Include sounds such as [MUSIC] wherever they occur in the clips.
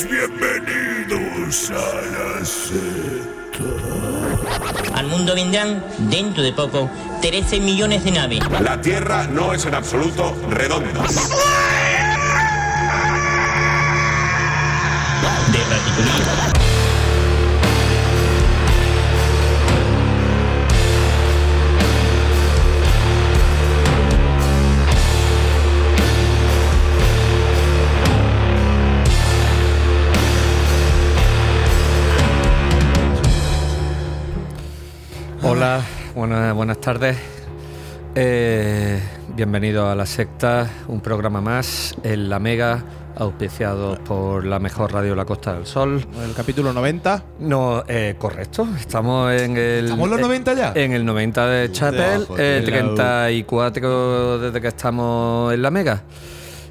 Seáis bienvenidos a la secta. Al mundo vendrán, dentro de poco, 13 millones de naves. La Tierra no es en absoluto redonda. De raticulí. Hola, buenas, buenas tardes. Eh, bienvenido a La Secta, un programa más en La Mega, auspiciado por la mejor radio de la Costa del Sol. El capítulo 90. No, eh, correcto, estamos en el... ¿Estamos en los 90 ya? En el 90 de Chapel, eh, tío. 34 desde que estamos en La Mega.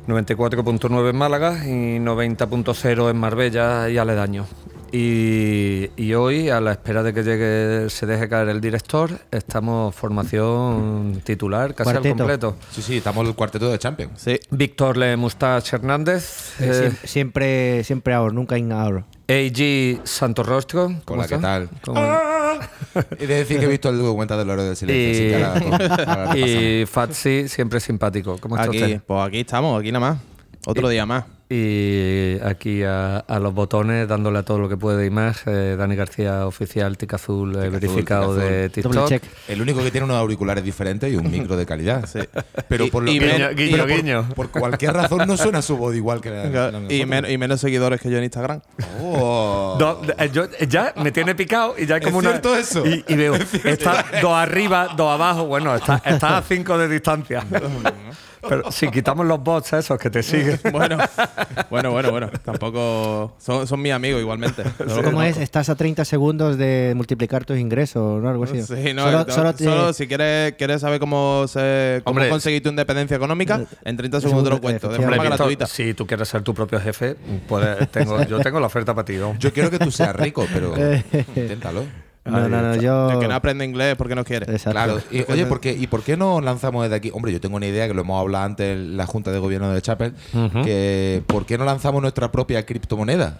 94.9 en Málaga y 90.0 en Marbella y aledaño. Y, y hoy, a la espera de que llegue, se deje caer el director, estamos formación titular, casi al completo. Sí, sí, estamos en el cuarteto de Champions. Sí. Víctor Le Mustache Hernández, eh, Siem- siempre, siempre ahora, nunca in ahora. AG Santos Rostro. ¿cómo Hola, ¿qué tal? ¿Cómo- He [LAUGHS] de decir que he visto el documental del oro del silencio. así que ahora- ahora lo [LAUGHS] y Fatsi, siempre simpático. ¿Cómo está Aquí, usted? pues aquí estamos, aquí nada más. Otro día más. Y aquí a, a los botones, dándole a todo lo que puede y más. eh, Dani García, oficial, Tic Azul, eh, Tic verificado Tic Azul. de TikTok. El único que tiene unos auriculares diferentes y un [LAUGHS] micro de calidad. Pero Y- por lo y que- men- pero guiño, por- guiño. Por, cualquier razón no suena su voz igual que la, la de Y, nosotros. men- y menos seguidores que yo en Instagram. Oh. Do- eh, yo- ya me tiene picado y ya ¿Es como una. cierto eso? Y, y veo, [LAUGHS] está dos arriba, dos abajo. Bueno, está, está a cinco de distancia. Pero si quitamos los bots esos que te siguen. [LAUGHS] Bueno, bueno, bueno, bueno. Tampoco. Son, son mis amigos igualmente. [LAUGHS] Solo- ¿Cómo es? Estás a 30 segundos de multiplicar tus ingresos, ¿no? Algo así. Sí, no, solo, no, solo si quieres, quieres saber cómo, se, cómo Hombre. conseguir tu independencia económica, en 30 segundos te lo cuento. De forma Víctor, gratuita. si tú quieres ser tu propio jefe, puedes- tengo, yo tengo la oferta para ti. ¿no? Yo quiero que tú seas rico, pero [LAUGHS] inténtalo. No, no, no, yo... El que no aprende inglés porque no quiere. Exacto. Claro. Y, oye, ¿por qué, ¿y por qué no lanzamos desde aquí? Hombre, yo tengo una idea que lo hemos hablado antes en la Junta de Gobierno de Chapel, que ¿por qué no lanzamos nuestra propia criptomoneda?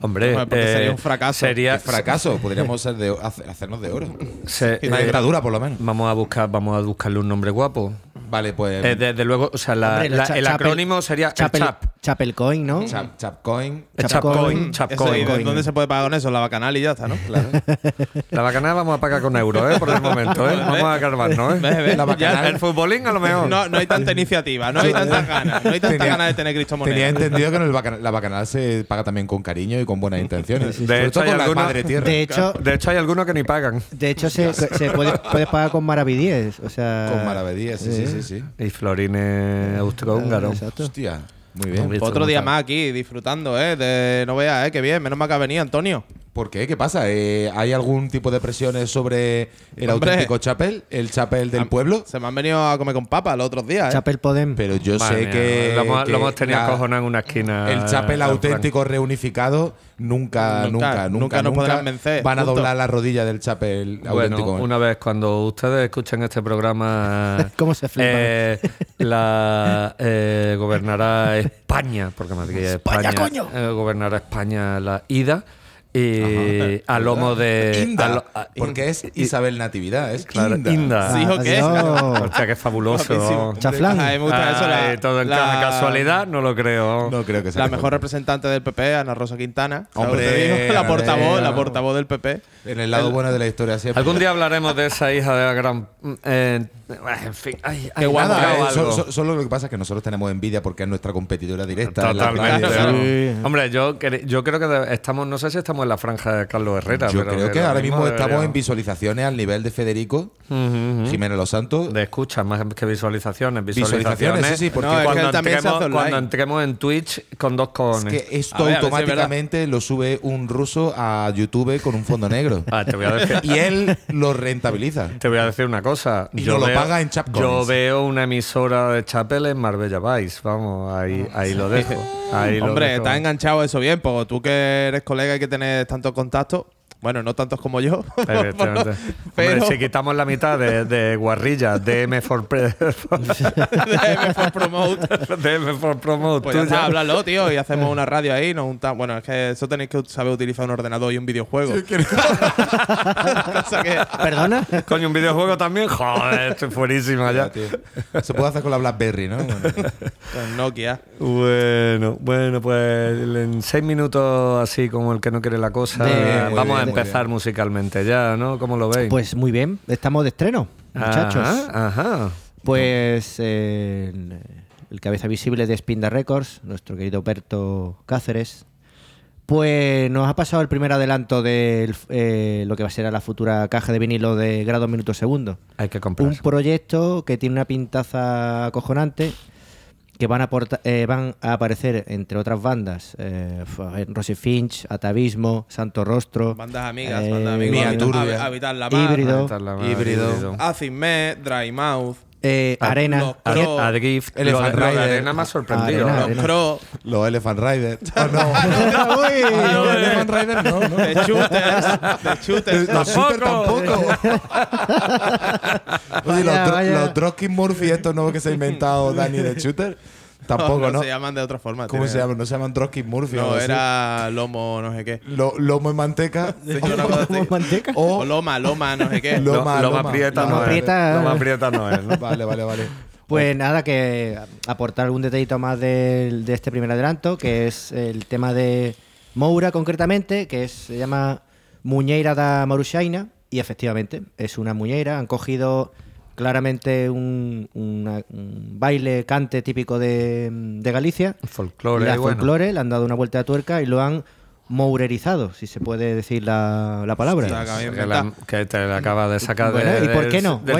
Hombre, Hombre, porque eh, sería un fracaso. Sería, fracaso, podríamos ser de, hace- hacernos de oro. se- Una eh, dictadura, por lo menos. vamos a buscar, vamos a buscarle un nombre guapo. Vale, pues. Eh, desde luego, o sea, la- Hombre, la- cha- el Chapel- acrónimo sería el Chapel, CHAP. Chapel Coin, ¿no? Chap, Chapcoin. El Chapcoin. Chapcoin. Eso, ¿y Chapcoin. de- ¿Dónde se puede pagar con eso? La bacanal y ya está, ¿no? Claro. La bacanal vamos a pagar con euros, ¿eh? Por el momento, ¿eh? Vamos a calmarnos, Ve, ¿eh? ve, La bacanal. ya- El futbolín a lo mejor. No, no hay tanta iniciativa, no hay tantas ganas, no hay tantas ganas de tener criptomonedas. Tenía entendido que en el bacanal, la bacanal se paga también con cariño y con buenas intenciones. De Sobre hecho, todo con la madre tierra. De hecho, De hecho, hay algunos que ni pagan. de hecho se, se puede, puedes pagar con maravillas. O sea, con maravedías, sí, sí, sí, sí. Y florines austrohúngaros. Exacto. Hostia, muy bien. Otro día más aquí, disfrutando, ¿eh? De, no veas, ¿eh? Qué bien, menos mal que ha venido Antonio. ¿Por qué? ¿Qué pasa? Eh, ¿Hay algún tipo de presiones sobre el Hombre. auténtico chapel? ¿El chapel del pueblo? Se me han venido a comer con papas los otros días, ¿eh? Chapel Podem. Pero yo Madre sé mía, que. Lo hemos, que lo hemos tenido la- acojonado en una esquina. El chapel auténtico reunificado nunca, Nunca, nunca, nunca, nunca nos nunca podrán vencer, van a doblar la rodilla del chapel Bueno, auténtico. una vez cuando ustedes escuchen este programa, [LAUGHS] ¿Cómo se flipan? eh, la eh, gobernará España, porque me diga España, ¡España, coño! eh, gobernará España la ida y a lomo de Inda, a lo- a- porque es Isabel Natividad, es claro, Inda. Inda. Sí, [LAUGHS] ¿o qué? Qué fabuloso. Chaflán. Ay, me gusta eso. La, Ay, todo en la- ca- casualidad, no lo creo. No creo que sea La mejor. representante del PP, Ana Rosa Quintana. ¿sabes Hombre, [LAUGHS] la portavoz, la portavoz del PP. En el lado bueno de la historia siempre. Algún día hablaremos de esa hija de la gran. eh, en fin, ay, ay, Nada, eh, solo lo que pasa es que nosotros tenemos envidia porque es nuestra competidora directa. Totalmente. ¿no? Sí. Hombre, yo, yo creo que estamos, no sé si estamos en la franja de Carlos Herrera. Yo pero creo que ahora mismo estamos en visualizaciones al nivel de Federico Jiménez Los Santos. De escuchas más que visualizaciones. Visualizaciones, Visualizaciones, sí, sí, porque No, es que cuando, entremos, cuando entremos en Twitch con dos Es cojones. que esto ver, si es automáticamente lo sube un ruso a YouTube con un fondo negro. [LAUGHS] Ah, te voy a decir. y él lo rentabiliza. Te voy a decir una cosa. Y nos lo paga en Chapcoins. Yo veo una emisora de Chapel en Marbella Vice. Vamos, ahí, ahí lo dejo. Ahí lo Hombre, dejo. estás enganchado eso bien, pues tú que eres colega y que tienes tantos contactos, Bueno, no tantos como yo. [LAUGHS] [LAUGHS] Pero Hombre, si quitamos la mitad de, de guarrilla, DM for, [LAUGHS] DM for Promote. DM for promote, Pues ya está, háblalo, tío, y hacemos una radio ahí. Nos juntamos. Bueno, es que eso tenéis que saber utilizar un ordenador y un videojuego. Cosa que- ¿Perdona? Coño, un videojuego también. Joder, estoy fuerísima ya. Tío. Se puede hacer con la BlackBerry, ¿no? con Nokia. Bueno, bueno, pues en seis minutos así como el que no quiere la cosa, muy vamos a bien, empezar musicalmente ya, ¿no? ¿Cómo lo veis? Pues muy bien, estamos de estreno, muchachos. Ajá, ajá. Pues eh, el cabeza visible de Spinda Records, nuestro querido Berto Cáceres, pues nos ha pasado el primer adelanto de lo que va a ser la futura caja de vinilo de grado minuto segundo. Hay que comprar. Un proyecto que tiene una pintaza acojonante, que van a, aporta- eh, van a aparecer, entre otras bandas, eh, ver, Rosy Finch, Atavismo, Santo Rostro, Bandas amigas, eh, bandas. Mía Habitar- Turbia. hab- Habitar la mar. Híbrido. La. Acid Mouth. Eh, Arena. los Crow. Elephant Rider. arena me ha sorprendido. Arena. Los Arena. Crow. Los Elephant Riders. [LAUGHS] Oh, no. [LAUGHS] Uy. Los Elephant Riders no, no. De shooters. De shooters. Los Shooter tampoco. [LAUGHS] Oye, los, Vaya, los Dropkick Murphy, estos nuevos que se ha inventado Dani de Shooter, [LAUGHS] tampoco, ¿no? Se llaman de otra forma. ¿Cómo tiene- se llaman? No se llaman Dropkick Murphy. o No, algo así. era lomo, no sé qué. Lo- lomo en manteca. [LAUGHS] así. ¿Como manteca? O o loma, loma, no sé qué. [LAUGHS] Lo- Lo, Loma, lo más loma. prieta Loma no prieta. es. Lo más prieta no es, ¿no? Vale, vale, vale. Pues nada, que aportar algún detallito más del- de, este primer adelanto, que es el tema de Moura concretamente, que es- se llama Muñeira da Marushaina, y efectivamente es una muñeira. Han cogido claramente un, una- un baile cante típico de, de Galicia, Folclore, la bueno. folclore, le han dado una vuelta de tuerca y lo han mourerizado, si se puede decir la, la palabra. Que, la- inventar. que te la acaba de sacar Bueno, de- ¿y por qué no? del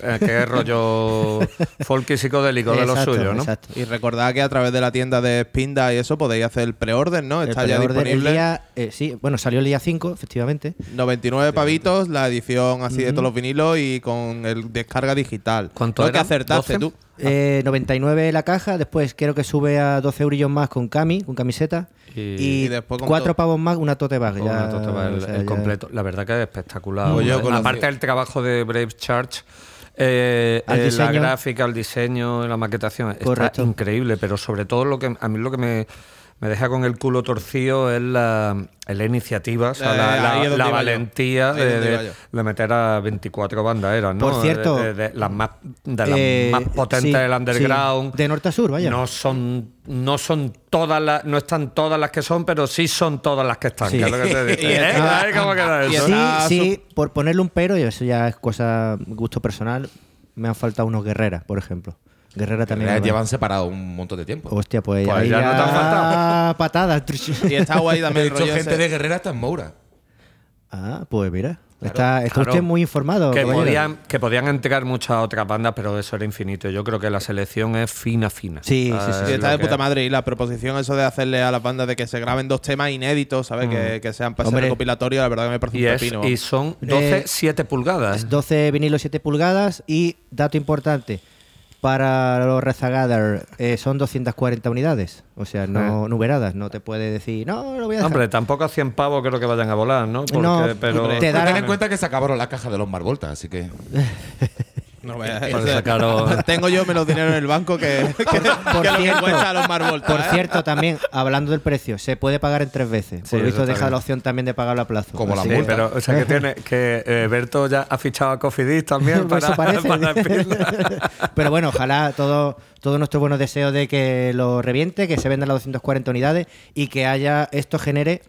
eh, que es [LAUGHS] rollo folk y psicodélico de lo suyo, ¿no? exacto. Y recordad que a través de la tienda de Spinda y eso podéis hacer el pre-order, ¿no? El Está ya preorden, el disponible. día, eh, sí, bueno, salió el día 5, efectivamente. 99 pavitos, la edición así de todos los vinilos y con el descarga digital. ¿Cuánto Lo que acertaste 12? tú. Eh, 99 la caja, después creo que sube a 12 eurillos más con cami, con camiseta. Y- Y, Y después con cuatro pavos más, una tote bag. Ya, una para el, o sea, el ya- completo. La verdad que es espectacular. Pues conocí- Aparte del trabajo de Brave Charge, eh, eh, la gráfica, el diseño, la maquetación, Correcto. está increíble, pero sobre todo lo que a mí lo que me, me deja con el culo torcido es la, es la iniciativa, o sea, Eh, la, valentía de, meter a 24 bandas, eran, ¿no? Por cierto, de, de- de las más, de las Eh, más potentes sí, del underground. sí, de norte a sur, vaya. No son, no son todas las, no están todas las que son, pero sí son todas las que están. Sí. que es lo que te [LAUGHS] dice. Y ¿Eh? está- ¿Sabes cómo queda y eso? Sí, está sí, por ponerle un pero, y eso ya es cosa, gusto personal, me han faltado unos guerreras, por ejemplo. Guerrera también. Va. llevan separados un montón de tiempo. Hostia, pues, Pues ahí ya ya, no te han faltado. patadas. [LAUGHS] Y está guay De también el hecho, rollo gente ese. de Guerrera está en Moura. ah, pues mira. está está Claro. usted muy informado. que podían, que podían entregar muchas otras bandas, pero eso era infinito. Yo creo que la selección es fina, fina. Sí, Ah, sí, sí, es Sí, está de puta madre. Y la proposición, eso de hacerle a las bandas de que se graben dos temas inéditos, ¿sabes? Que, que sean para recopilatorio, la verdad que me parece Y, un es- pepino. y son 12, Eh, 7 pulgadas. 12 vinilos 7 pulgadas y, dato importante, para los rezagadas eh, son 240 unidades. O sea, no numeradas. No te puede decir, no, lo voy a dejar. Hombre, tampoco a 100 pavos creo que vayan a volar, ¿no? Porque- No, pero te Ten darán- en cuenta que se acabaron las cajas de los Marvoltas, así que. [LAUGHS] No ese- sacaron- [LAUGHS] Tengo yo menos dinero en el banco que, [LAUGHS] que, que lo que cierto. cuesta los Marvolta. Por ¿eh? cierto, también, hablando del precio, se puede pagar en tres veces. Sí, Por eso deja bien. la opción también de pagarlo a plazo. Como la multa. pero o sea que [LAUGHS] tiene que eh, Berto ya ha fichado a Cofidis también Pues para, para. Pero bueno, ojalá todo, todos nuestros buenos deseos de que lo reviente, que se vendan las 240 unidades y que haya esto genere,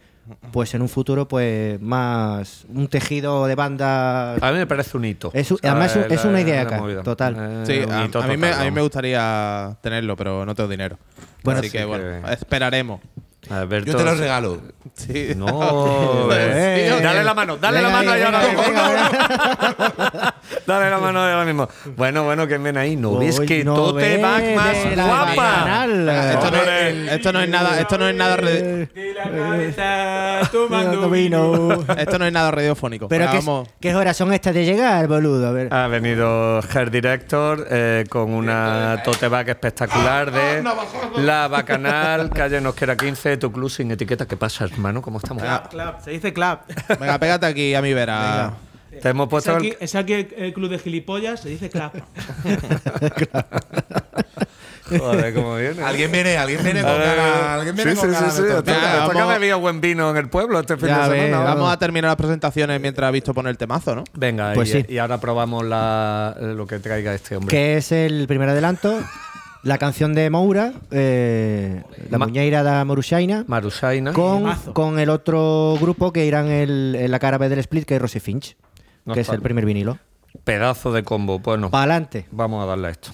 pues en un futuro, pues más un tejido de banda. A mí me parece un hito. Es O sea, además es un- la- es una idea la acá, total. Eh, Sí, a, hito a mí me, a mí me gustaría tenerlo, pero no tengo dinero. Bueno, Así sí que bueno, esperaremos. A ver, Yo te lo regalo. Sí. No, [LAUGHS] Eh, dale la mano, dale venga, la mano ahí ahora mismo. [LAUGHS] Dale la mano ahí ahora mismo. Bueno, bueno, que ven ahí. No ves que no tú te ves vas más guapa. Esto no, es, esto no es nada, esto no es nada. [LAUGHS] Esto no es nada radiofónico. Pero ¿qué, vamos. ¿qué horas son estas de llegar, boludo? A ver. Ha venido Hair Director eh, con una tote bag espectacular de la Bacanal, calle Nosquera 15, tu club sin etiqueta. ¿Qué pasa, hermano? ¿Cómo estamos? Ah, Clap, se dice clap. Venga, pégate aquí a mi vera. Te hemos Es puesto aquí, el- es aquí el, el club de gilipollas, se dice clap. [LAUGHS] Joder, cómo viene. Alguien viene, alguien viene con ganas. Alguien viene sí, con sí, ganas sí, sí. de. Venga, esto que ha bebido buen vino en el pueblo este fin Ya de semana. Vamos a terminar las presentaciones mientras has visto poner el temazo, ¿no? Venga, Pues y, sí. y ahora probamos la, lo que traiga este hombre. Que es el primer adelanto. [LAUGHS] La canción de Moura, eh, La Ma- Muñeira da Moruxaina, Marusaina. con, con el otro grupo que irán el- en la cara B del split, que es Rosy Finch, No que es el primer vinilo. Pedazo de combo. Bueno, Para adelante. vamos a darle a esto.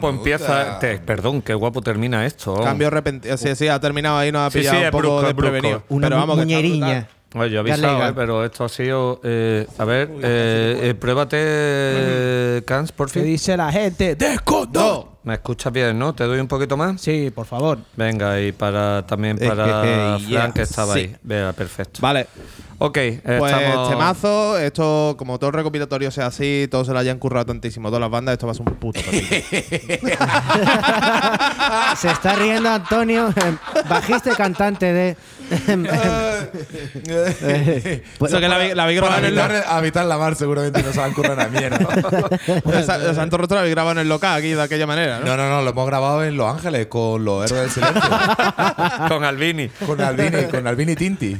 Guapo empieza. te- perdón, qué guapo termina esto. Cambio repentino. Sí, sí, ha terminado ahí, nos ha Sí, pillado sí, un es poco brusco, es desprevenido. brusco. Una Pero vamos, que está muñeriña. Oye, yo he Qué avisado, eh, pero esto ha sido. eh, a ver, eh, eh, pruébate, Cans, por ¿Qué fin. dice la gente? ¡Descondo! Me escuchas bien, ¿no? ¿Te doy un poquito más? Sí, por favor. Venga, y para también para Eh, Fran, yeah, que estaba sí. ahí. Vea, perfecto. Vale, Ok, pues estamos... temazo. Esto, como todo el recopilatorio sea así, todos se lo hayan currado tantísimo, todas las bandas, esto va a ser un puto. [LAUGHS] Se está riendo Antonio, [LAUGHS] bajista y cantante de. [LAUGHS] Pues- Eso que la, vi- la vi en el habitar, la mar seguramente no se van a currar una mierda. el Santo Rostro la vi grabado en el local aquí de aquella manera, ¿no? No, no, no, lo hemos grabado en Los Ángeles con los héroes del silencio. [LAUGHS] Con Albini. con Albini, con Albini Tinti.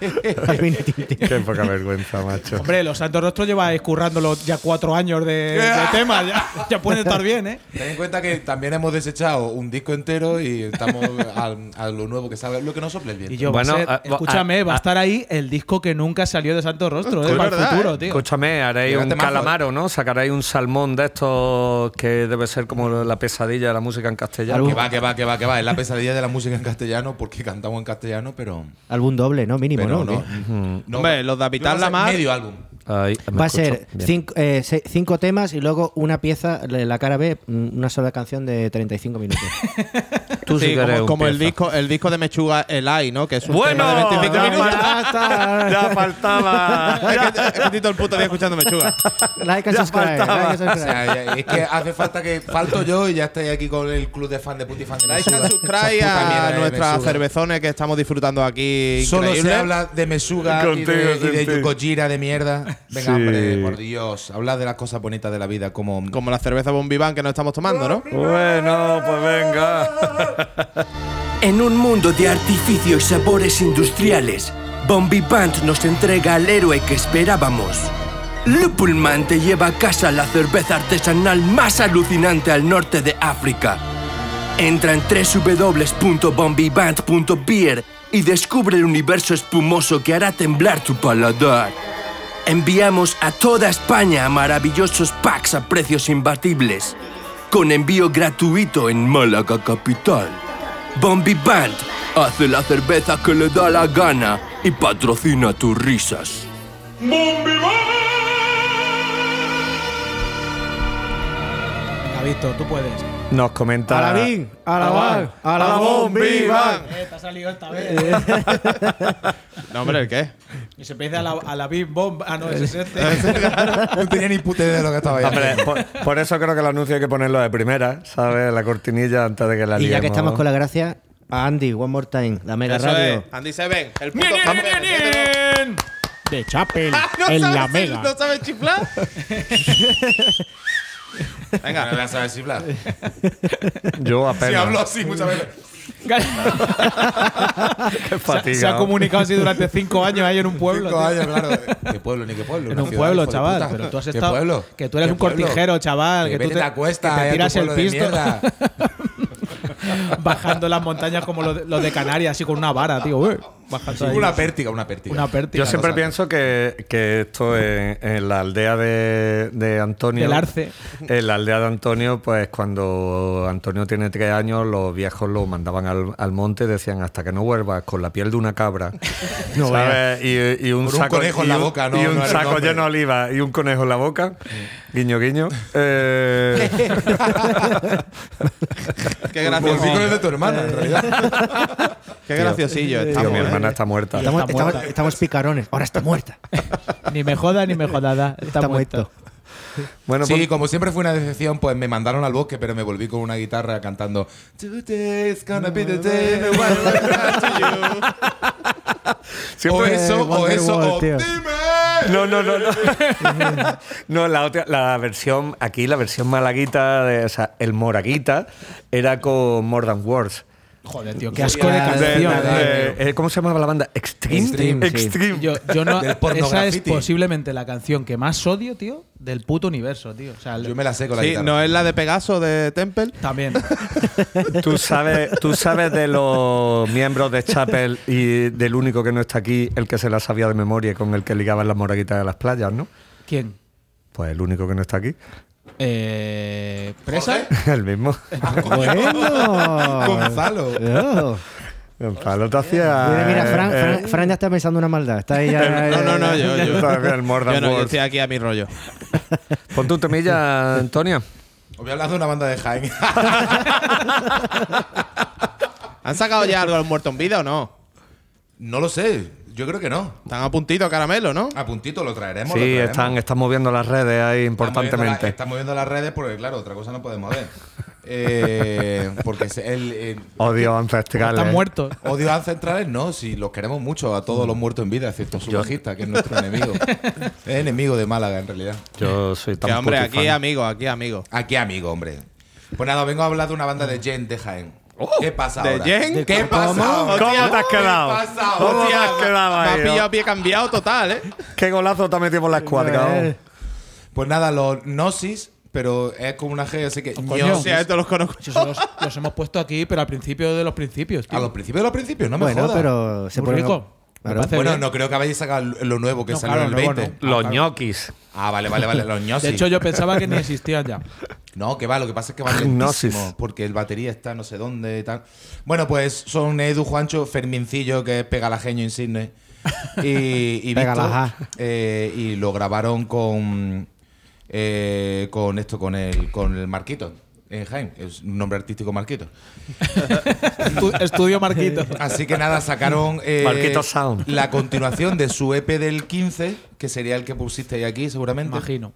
Qué poca vergüenza, macho. Hombre, los Santos Rostros lleva escurrándolo ya cuatro años de, de [LAUGHS] temas. Ya, ya puede estar bien, ¿eh? Ten en cuenta que también hemos desechado un disco entero y estamos a, lo nuevo que salga, lo que no sople el viento. Y yo, Bueno, va a ser- escúchame, va a estar ahí el disco que nunca salió de Santo Rostro, ¿eh? Para verdad, el futuro, ¿eh? tío. Escúchame, haréis un calamaro, ¿no? Sacaréis un salmón de estos que debe ser como la pesadilla de la música en castellano. Que va, que va, que va, que va. Es la pesadilla de la música en castellano porque cantamos en castellano, pero. Álbum doble, ¿no? Mínimo, pero ¿no? no. no. Hombre, los de Habitar Va a la Mar- Medio álbum. Ahí, ¿me Va a escucho? ser cinco, eh, se- cinco temas y luego una pieza, la la cara B, mm, una sola canción de 35 minutos. [LAUGHS] Tú sí Sí, que como, como el disco, el disco de Mechuga Elai, ¿no? Que es un Bueno, tema de 25 ya, minutos. [LAUGHS] ya, ya faltaba. Es que- todo el puto día escuchando Mechuga. like Ya faltaba. like O sea, es que hace falta que falto yo y ya estáis aquí con el club de fan de Putifan de Like and subscribe a nuestras cervezones que estamos disfrutando aquí. Solo increíble. se habla de Mesuga y de, y de. Yukojira de mierda. Venga, Sí. hombre, por Dios. Hablad de las cosas bonitas de la vida como. Como la cerveza Bombiván que nos estamos tomando, ¿no? Bueno, pues venga. [LAUGHS] En un mundo de artificio y sabores industriales, Bombi Band nos entrega al héroe que esperábamos. Lupulman te lleva a casa la cerveza artesanal más alucinante al norte de África. Entra en www.bombiband.beer y descubre el universo espumoso que hará temblar tu paladar. Enviamos a toda España maravillosos packs a precios imbatibles, con envío gratuito en Málaga Capital. Bombi Band hace la cerveza que le da la gana y patrocina tus risas. Venga, Víctor, tú puedes. Nos comenta. Alabín, alabán, alabón, vivan. Eh, te ha salido esta vez. [LAUGHS] No, hombre, ¿el qué? Y se empieza a la, a la Big Bomb. Ah, no, ese es este. [LAUGHS] No tenía ni puta idea de lo que estaba Hombre, haciendo. por, por eso creo que el anuncio hay que ponerlo de primera, ¿sabes? La cortinilla antes de que la Y ya que liemos. estamos con la gracia, a Andy, One More Time, la Mega Eso Radio. es. Andy Seven. El puto. Bien, Vamos, bien, bien, métetelo. bien. De Chapel ¿No en la sabes- Mega. ¿No sabes chiflar? [LAUGHS] Venga, no voy a saber si hablar. [LAUGHS] Yo apenas. Si hablo así muchas veces. Qué se, fatiga. se ha comunicado así durante cinco años ahí en un pueblo. Cinco tío. años, claro. [LAUGHS] ¿Qué pueblo ni qué pueblo? En un ciudad, pueblo, chaval. Pero tú has ¿Qué estado. pueblo? Que tú eres ¿Qué un pueblo? cortijero, chaval. Que Que, tú te, a la cuesta, que te tu tiras el pisto [LAUGHS] bajando las montañas como los de, los de Canarias, así con una vara, tío. Uy, bajando ahí. Una pértiga, una pértiga. Una pértiga. Yo siempre pienso que, que esto en, en la aldea de, de Antonio. Del Arce. En la aldea de Antonio, pues cuando Antonio tiene tres años, los viejos lo mandaban al, al monte y decían hasta que no vuelvas con la piel de una cabra. [LAUGHS] ¿sabes? Y, y un Con un saco, conejo en la boca, no- Y un no el saco lleno de oliva y un conejo en la boca. Guiño, guiño. Eh, [LAUGHS] Qué es de tu hermana, en realidad. [LAUGHS] Qué graciosillo tío, mi ¿eh? Está muerta. Estamos, Está estamos- muerta. estamos picarones. Ahora está muerta. [LAUGHS] Ni me joda ni me jodada. [LAUGHS] Está, Está muerto. muerto. Bueno, Sí, pues- como siempre fue una decepción, pues me mandaron al bosque, pero me volví con una guitarra cantando Today's gonna be the day the world will come to you". O eso, o eso, o tío. dime. No, no, no, no. [LAUGHS] no, la otra, la versión, aquí la versión malaguita, de, o sea, el moraguita, era con More Than Words. Joder, tío, qué asco de canción. de- tío. de- eh, ¿Cómo se llamaba la banda? Extreme. Extreme, sí. Extreme. Yo, yo no, [LAUGHS] esa es posiblemente la canción que más odio, tío, del puto universo, tío. O sea, Yo me la sé con la Sí, guitarra. no es la de Pegaso de Temple. también. [LAUGHS] ¿Tú sabes, tú sabes de los miembros de Chapel y del único que no está aquí, el que se la sabía de memoria y con el que ligaban las moraguitas de las playas, ¿no? ¿Quién? Pues el único que no está aquí. Eh, ¿Presa? [LAUGHS] El mismo. Bueno. Gonzalo. Gonzalo te hacía. Mira, mira, Fran, eh, Fran- Fran ya está pensando una maldad. Está ahí ya- No, no, no, yo, yo. [LAUGHS] el Yo no, yo estoy aquí a mi rollo. Ponte un temilla, Antonia. Os voy a hablar de una banda de Jaén. [LAUGHS] ¿Han sacado ya algo de los muertos en vida o no? no lo sé. Yo creo que no. Están a puntito caramelo, ¿no? A puntito lo traeremos. lo Sí, traeremos. están, están moviendo las redes ahí Están moviendo la- importantemente. Están moviendo las redes porque, claro, otra cosa no podemos ver. [LAUGHS] Eh, porque es el, el- Odio ancestrales. Están muertos. odio ancestrales, no. Si los queremos mucho a todos los muertos en vida, excepto su bajista, que es nuestro enemigo. [LAUGHS] Es enemigo de Málaga, en realidad. Yo soy tan Que hombre, aquí fan. amigo, aquí amigo. Aquí, amigo, hombre. Pues nada, vengo a hablar de una banda de Jen de Jaén. ¿Qué pasa ¿De ahora? Jen? ¿Qué pasa ahora? ¿Cómo te has quedado? ¿Qué pasa ¿Cómo te has quedado Me ha ahí? pillado pie cambiado total, ¿eh? ¿Qué golazo te ha metido por la escuadra? Eh, Pues nada, los Gnosis, pero es como una G, así que coño. O Gnosis. sea, esto los conozco. Los, los hemos puesto aquí, pero al principio de los principios, tío. A los principios de los principios, no me bueno, jodas. pero se pone. rico. Me Claro. parece Bueno, bien. no creo que habéis sacado lo nuevo que No, salió claro, en el luego 20. no. Los ñoquis. Ah, vale, vale, vale. Los Gnosis. De hecho, yo pensaba que ni existían ya. [LAUGHS] No, que va, lo que pasa es que Gnosis. lentísimo, porque el batería está no sé dónde y tal. Bueno, pues son Edu, Juancho, Fermincillo, que es pegalajeño insigne, [LAUGHS] y, y Víctor. Eh, y lo grabaron con eh, con esto, con el, con el Marquito, en Jaén, es un nombre artístico Marquito. Estu- Estudio Marquito. [LAUGHS] Así que nada, sacaron eh, Marquito Sound. la continuación de su EP del 15, que sería el que pusiste aquí seguramente. Imagino.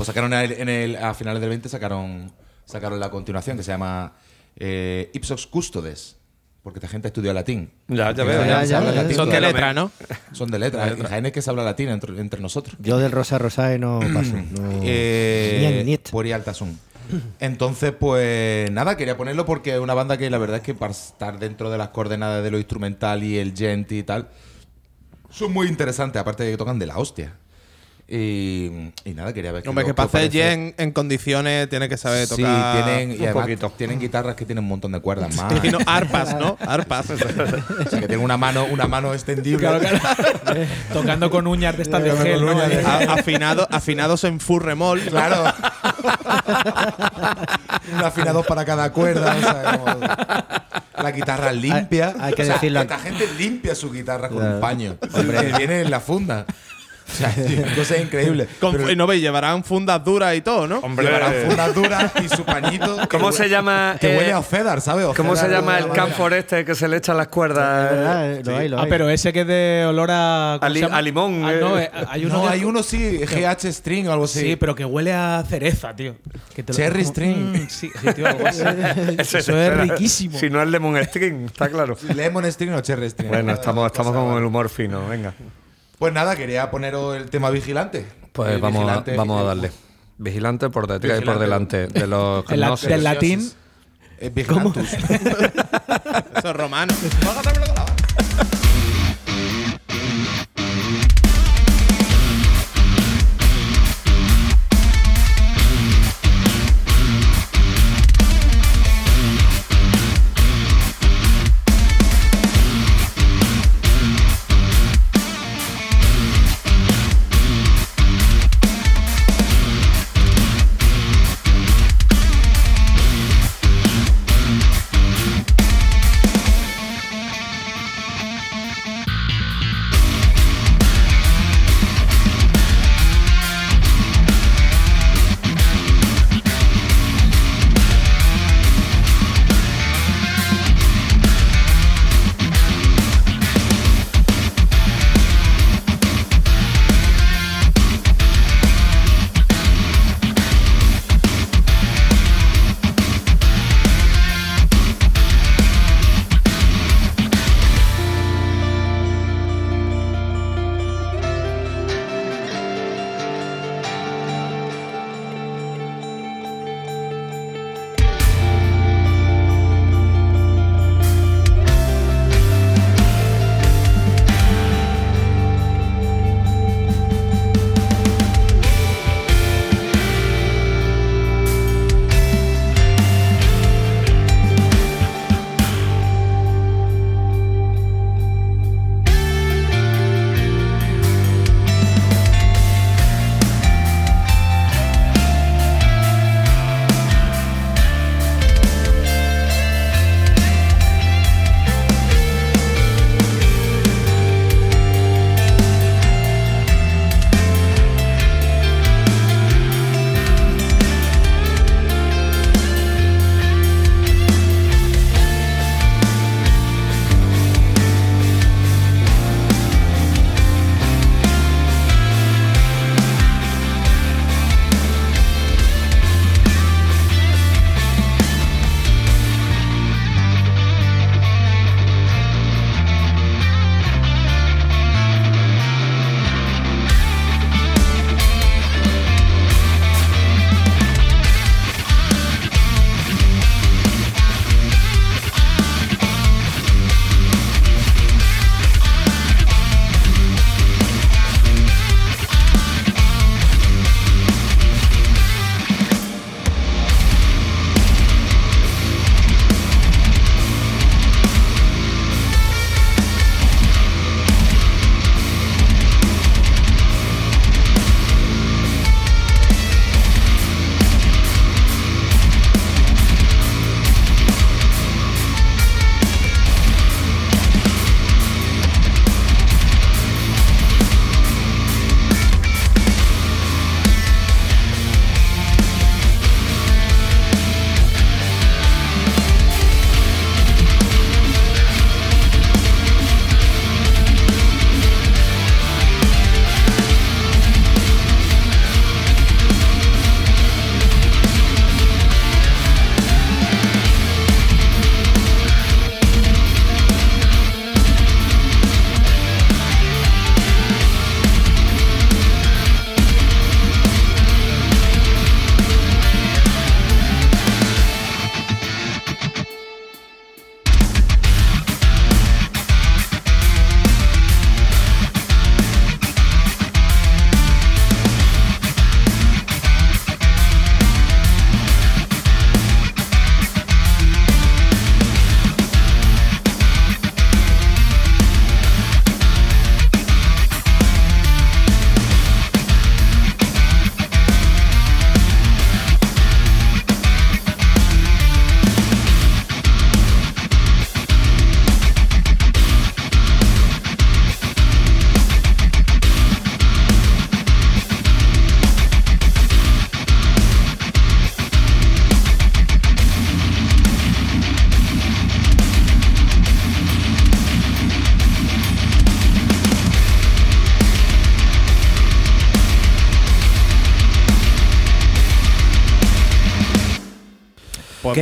Pues sacaron en el- en el- a finales del 20 sacaron, sacaron la continuación que se llama eh, Ipsos Custodes. Porque esta gente estudia latín. Ya, ya veo. Ya, ya, ya. Son de letra, ¿no? Son de letra. En Jaén es que se habla latín entre, entre nosotros. Yo del Rosa Rosae no paso. no. Eh, niet. Puri Altasun. Entonces, pues nada, quería ponerlo porque es una banda que la verdad es que para estar dentro de las coordenadas de lo instrumental y el gent y tal, son muy interesantes, aparte de que tocan de la hostia. Y, y nada, quería ver qué Hombre, que qué para hacer. Jen en condiciones tiene que saber Sí, tocar. tienen, y un además poquito. tienen guitarras que tienen un montón de cuerdas más. Y no, arpas, ¿no? Arpas. O sea, que tienen una mano, una mano extendible. Claro, claro. [LAUGHS] Tocando con uñas de estas de gel, ¿no? de- afinado, afinados en full remol. Claro. [LAUGHS] un afinador para cada cuerda. o sea, como- la guitarra limpia. Hay- hay que O sea, decirlo- Esta gente limpia su guitarra con Claro. un paño. Que viene en la funda. O sea, [LAUGHS] cosa increíble. Con- Pero y no veis, llevarán fundas duras y todo, ¿no? Hombre, llevarán fundas duras y su pañito. [LAUGHS] que ¿Cómo se llama? Que eh, huele a Ofedar, ¿sabes? ¿Cómo se llama el la camfor este que se le echa las cuerdas? Eh, lo hay, lo Ah, pero ese que es de olor a. ¿cómo A li- limón, Ah, eh. no, eh, hay uno No, hay uno sí, GH String o algo así. Sí, pero que huele a cereza, tío. Que te lo- Cherry string. Mm, sí, sí, tío, algo así. [LAUGHS] Eso es riquísimo. Si no es lemon string, está claro. Lemon String o Cherry String. Bueno, estamos, estamos con el humor fino, venga. Pues nada, quería poneros el tema vigilante. Pues El vamos, a, vamos a darle. Vigilante por detrás y por delante de los [LAUGHS] El la- del latín. Eh, Vigilantus. [LAUGHS] Eso es romano.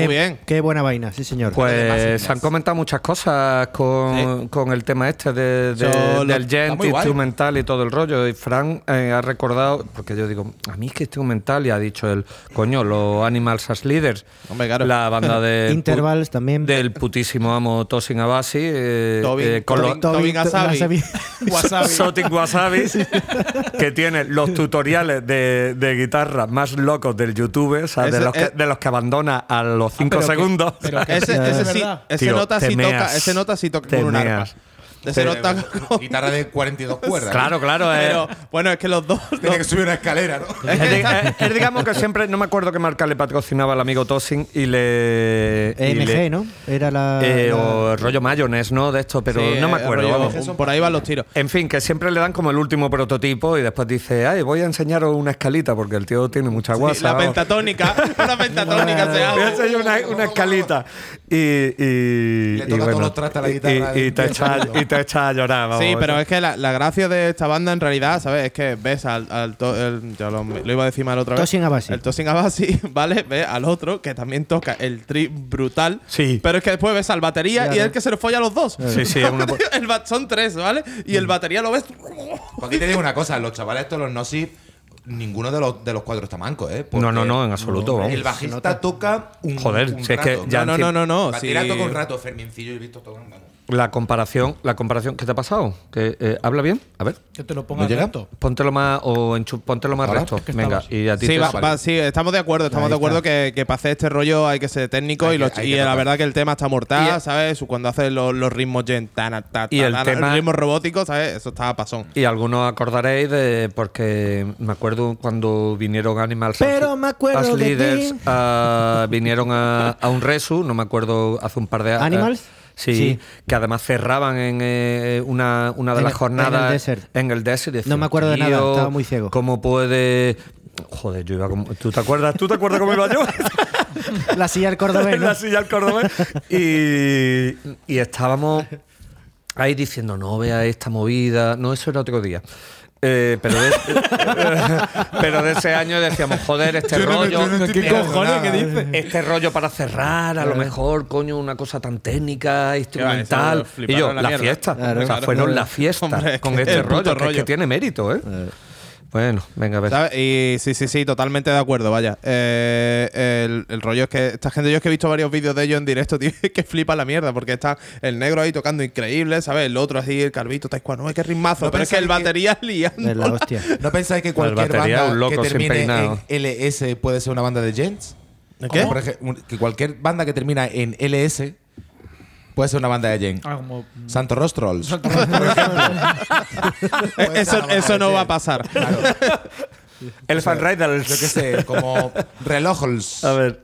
Qué, muy bien. Qué buena vaina, sí, señor. Pues se han comentado muchas cosas con, con el tema este de, de- lo- del está gent guay. instrumental y todo el rollo. Y Fran eh, ha recordado, porque yo digo, a mí es que instrumental, y ha dicho el coño, los Animals as Leaders, Hombre, claro. la banda de [LAUGHS] Intervals también. del putísimo amo Tosin Abasi, eh, Tobin- eh, con los- Tobin- Tobin Asabi. Wasabi. [LAUGHS] Que tiene los tutoriales de, de guitarra más locos del YouTube, o sea, de, los que, es- de los que abandona a los 5 pero que- segundos. pero que- Ese, Es ese sí, verdad. ese Tío, nota sí toca, ese nota sí toca con un arma. Ese nota con- Guitarra de 42 [LAUGHS] cuerdas. Claro, claro. eh. Pero bueno, es que los dos. Tiene que subir una escalera, ¿no? [LAUGHS] Es, di- es- es, digamos que siempre, no me acuerdo qué marca le patrocinaba al amigo Tosin y le. y EMG, le- ¿no? Era la. eh, la- o rollo mayonnaise, ¿no? De esto, pero Sí, no me eh, acuerdo. rollo- vamos. por ahí van los tiros. En fin, que siempre le dan como el último prototipo y después dice, ay, voy a enseñaros una escalita porque el tío tiene mucha guasa. la vamos. pentatónica. [LAUGHS] una pentatónica se Voy a hace. enseñar una, una escalita. Y, y, Le y toca todos los trastes a la guitarra Y, y de te echa, y te echa a llorar. vamos. Sí, pero es que la, la gracia de esta banda en realidad, ¿sabes? Es que ves al. al to- el- ya lo, lo iba a decir mal otra vez. Tosin Abasi. El Tosin Abasi, [LAUGHS] ¿vale? Ves al otro que también toca el tri brutal. Sí. Pero es que después ves al batería y es el que se los folla a los dos. Sí, sí, una. [LAUGHS] El son tres, ¿vale? Y el batería lo ves. Pues aquí te digo una cosa, los chavales estos, los Gnosis, ninguno de los, de los cuatro está manco, ¿eh? No, no, no, en absoluto, vamos. El bajista toca un Joder, un si es que ya No, no, no, no, no. Batería sí. toca un rato, Fermincillo y Víctor tocan, vamos. La comparación, la comparación, ¿qué te ha pasado? ¿Que, eh, ¿Habla bien? A ver. Que te lo ponga ¿No llega? recto. Póntelo más o enchu- póntelo más Ahora, recto. es que Venga, y a ti Sí, te va- va- sí, estamos de acuerdo, estamos Ahí de acuerdo está. que, que para hacer este rollo hay que ser técnico Hay y, los- y la tocar. verdad que el tema está mortal, ¿sabes? Cuando hace los, los ritmos gen, tan, ta, ta, Y el tema- ritmos robóticos, ¿sabes? Eso estaba pasón. Y algunos acordaréis de porque me acuerdo cuando vinieron Animals Pero me acuerdo as de Leaders, ti. a- vinieron a, a un resu, no me acuerdo hace un par de años. ¿Animals? Sí, Sí. que además cerraban en eh, una, una de En las el- jornadas en el desert. en el desert. decía, No me acuerdo de nada, "Tío, estaba muy ciego". ¿Cómo puede.? Joder, yo iba como. ¿Tú te acuerdas? ¿Tú te acuerdas cómo iba yo? [LAUGHS] La silla del cordobés, [LAUGHS] la silla al cordobés. Y, y estábamos ahí diciendo, no vea esta movida. No, eso era otro día. Eh, pero, de, [LAUGHS] pero de ese año decíamos, joder, este Yo no me- rollo. yo no estoy ¿Qué cojones? ¿Qué dices? Este rollo para cerrar, a lo mejor, coño, una cosa tan técnica, instrumental. Y yo, la la, fiesta. Claro. o sea, Claro. fueron la fiesta [LAUGHS] Hombre, con que este puto rollo, que es que rollo. tiene mérito, ¿eh? Bueno, venga, a ver. ¿Sabes? Y sí, sí, sí, totalmente de acuerdo, vaya. Eh, el, el rollo es que esta gente, yo es que he visto varios vídeos de ellos en directo, [LAUGHS] tío, es que flipa la mierda, porque está el negro ahí tocando increíble, ¿sabes? El otro así, el calvito, taekwondo, no, qué ritmazo, ¿No pero es que el que- batería [LAUGHS] liando. Es la hostia. ¿No pensáis que cualquier batería, banda un loco que sin termine peinado. en LS puede ser una banda de gents? ¿De Como qué? por ejemplo, un- que cualquier banda que termina en LS puede ser una banda de gent. Ah, como- Santo Rostrolls. Eh, [LAUGHS] eso eso no va a pasar. [LAUGHS] El fan rider. Yo qué sé, como [LAUGHS] relojols. A ver,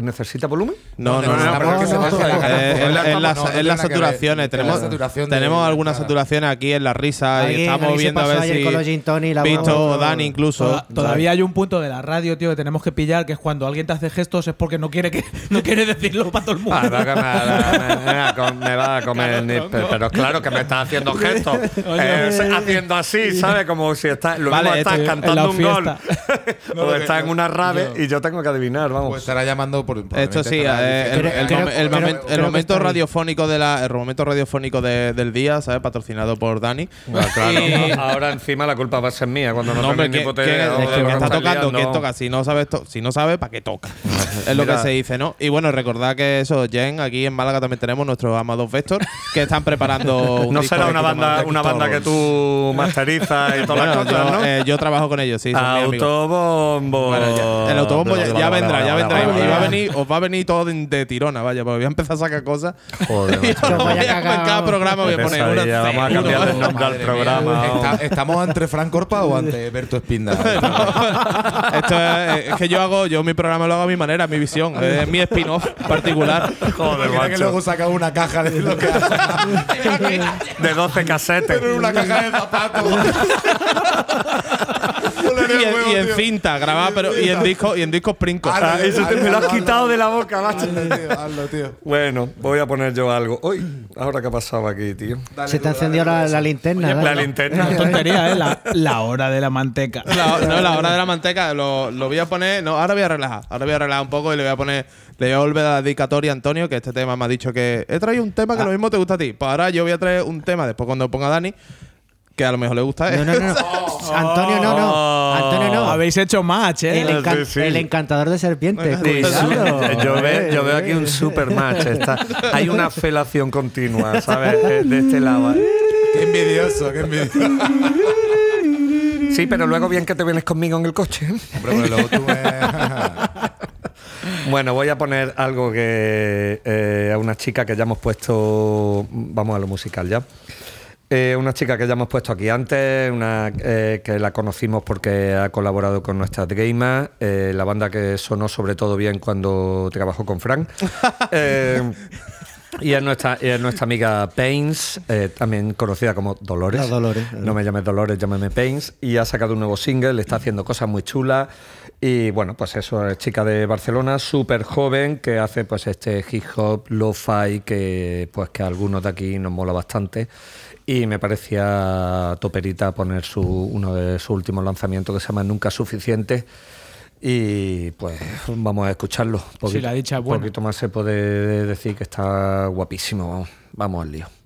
¿qué, ¿necesita volumen? No, no, no, no, las- saturaciones. Es Tenemos, tenemos algunas claro. saturaciones aquí en la risa y estamos viendo a ver si con los gin tonic, la Vito voz. o Dani incluso. Toda- todavía hay un punto de la radio, tío, que tenemos que pillar, que es cuando alguien te hace gestos es porque no quiere que [LAUGHS] no quiere decirlo para todo el mundo. Me, va a comer. ni- pero, pero claro que me estás haciendo gestos. [LAUGHS] eh, haciendo así, ¿sabes? Como si estás, lo mismo estás en cantando un gol. [LAUGHS] O estás en una rave y yo tengo que adivinar, vamos. Pues estará llamando por. Esto sí, eh, el, creo- creo- creo momento radiofónico de la, el momento radiofónico de- del día, ¿sabes? Patrocinado por Dani. Ah, claro. Y- [LAUGHS] Ahora encima la culpa va a ser mía cuando no, No, hombre, tenéis que, ni que- está tocando, liando. ¿quién toca? Si no sabes, to- si no sabe, ¿para qué toca? [LAUGHS] es lo que se dice, ¿no? Y bueno, recordad que eso, Jen, aquí en Málaga también tenemos nuestros amados Vector, que están preparando [LAUGHS] un No será una banda, una banda que tú masterizas y todas las cosas, ¿no? eh, yo trabajo con ellos, sí. Autobombo. Bueno, ya- el autobombo ya, ya vendrá, ya vendrá. Y va a. venir, os va a venir todo de, de tirona, vaya, porque voy a empezar a sacar cosas. Joder, [LAUGHS] Y macho. ahora voy a- vaya en cada programa voy a poner una pesadilla, Vamos a cambiar el nombre al programa. Está- ¿Estamos entre Frank Corpa o ante Berto Espinda? [LAUGHS] Esto es, es que yo hago, yo mi programa lo hago a mi manera, a mi visión. Es mi spin-off particular. Joder, Mira que macho. luego saca una caja de lo que De 12 casetes. Pero una caja de zapatos. [LAUGHS] Y, en, y en cinta, grabada, pero y en disco, y en discos Princo. Ah, eso te me lo has quitado de la boca, macho. Hazlo, tío. Bueno, voy a poner yo algo. Uy, ahora qué ha pasado aquí, tío. Se te ha encendido la, la linterna. La dale. linterna. Una tontería, ¿eh? La, la hora de la manteca. La, no, la hora de la manteca lo, lo voy a poner. No, ahora voy a relajar. Ahora voy a relajar un poco y le voy a poner. Le voy a volver a la dedicatoria a Antonio, que este tema me ha dicho que he traído un tema que lo mismo te gusta a ti. Pues ahora yo voy a traer un tema después cuando ponga Dani, que a lo mejor le gusta a él. No, no, no. no. Antonio, no, no. Antonio, no. Habéis hecho match, ¿eh? El, encan- Sí, sí. el encantador de serpientes. Sí, cuidado. yo, veo, yo veo aquí un super match. Está, hay una [LAUGHS] felación continua, ¿sabes? De, de este lado. Qué envidioso, qué envidioso. Sí, pero luego bien que te vienes conmigo en el coche. Hombre, pues luego tú me... Bueno, voy a poner algo que eh, a una chica que ya hemos puesto. Vamos a lo musical ya. Eh, una chica que ya hemos puesto aquí antes, una eh, que la conocimos porque ha colaborado con nuestras gamers, eh, la banda que sonó sobre todo bien cuando trabajó con Frank. [LAUGHS] Eh, y es nuestra, y es nuestra amiga Pains, eh, también conocida como Dolores. Dolores. No me llames Dolores, llámame Pains. Y ha sacado un nuevo single, está haciendo cosas muy chulas. Y bueno, pues eso, es chica de Barcelona, súper joven, que hace pues este hip hop, lo-fi, que pues que a algunos de aquí nos mola bastante. Y me parecía toperita poner su, uno de sus últimos lanzamientos que se llama Nunca Suficiente. Y pues vamos a escucharlo. Sí, la dicha es buena. Un poquito más se puede decir que está guapísimo. Vamos, vamos al lío.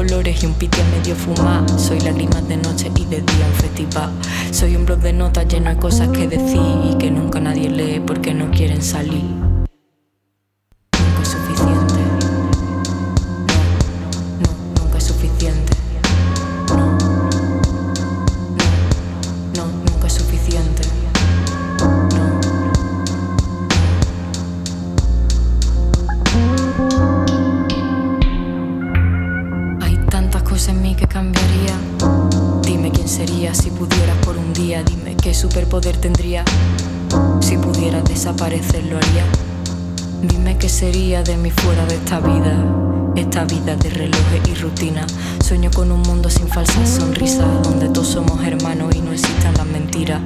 Colores y un piti medio fumar. Soy lágrimas de noche y de día festival. Soy un blog de notas lleno de cosas que decir y que nunca nadie lee porque no quieren salir. Cosas en mí que cambiaría. Dime quién sería si pudieras por un día. Dime qué superpoder tendría. Si pudieras desaparecer, lo haría. Dime qué sería de mí fuera de esta vida. Esta vida de relojes y rutina. Sueño con un mundo sin falsas sonrisas. Donde todos somos hermanos y no existan las mentiras.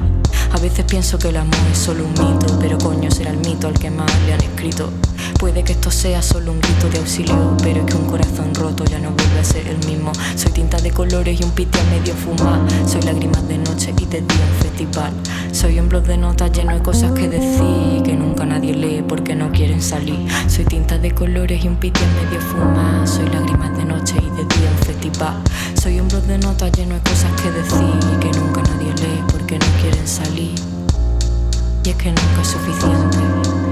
A veces pienso que el amor es solo un mito. Pero coño, será el mito al que más le han escrito. Puede que esto sea solo un grito de auxilio. Pero es que un corazón roto ya no vuelve a ser el mismo. Soy tinta de colores y un piti a medio fumar. Soy lágrimas de noche y de día un festival. Soy blog de notas lleno de cosas que decir. Que nunca nadie lee porque no quieren salir. Soy tinta de colores y un piti a medio fumar. Soy lágrimas de noche y de día un festival. Soy blog de notas lleno de cosas que decir. Que nunca nadie lee porque no quieren salir. Y es que nunca es suficiente.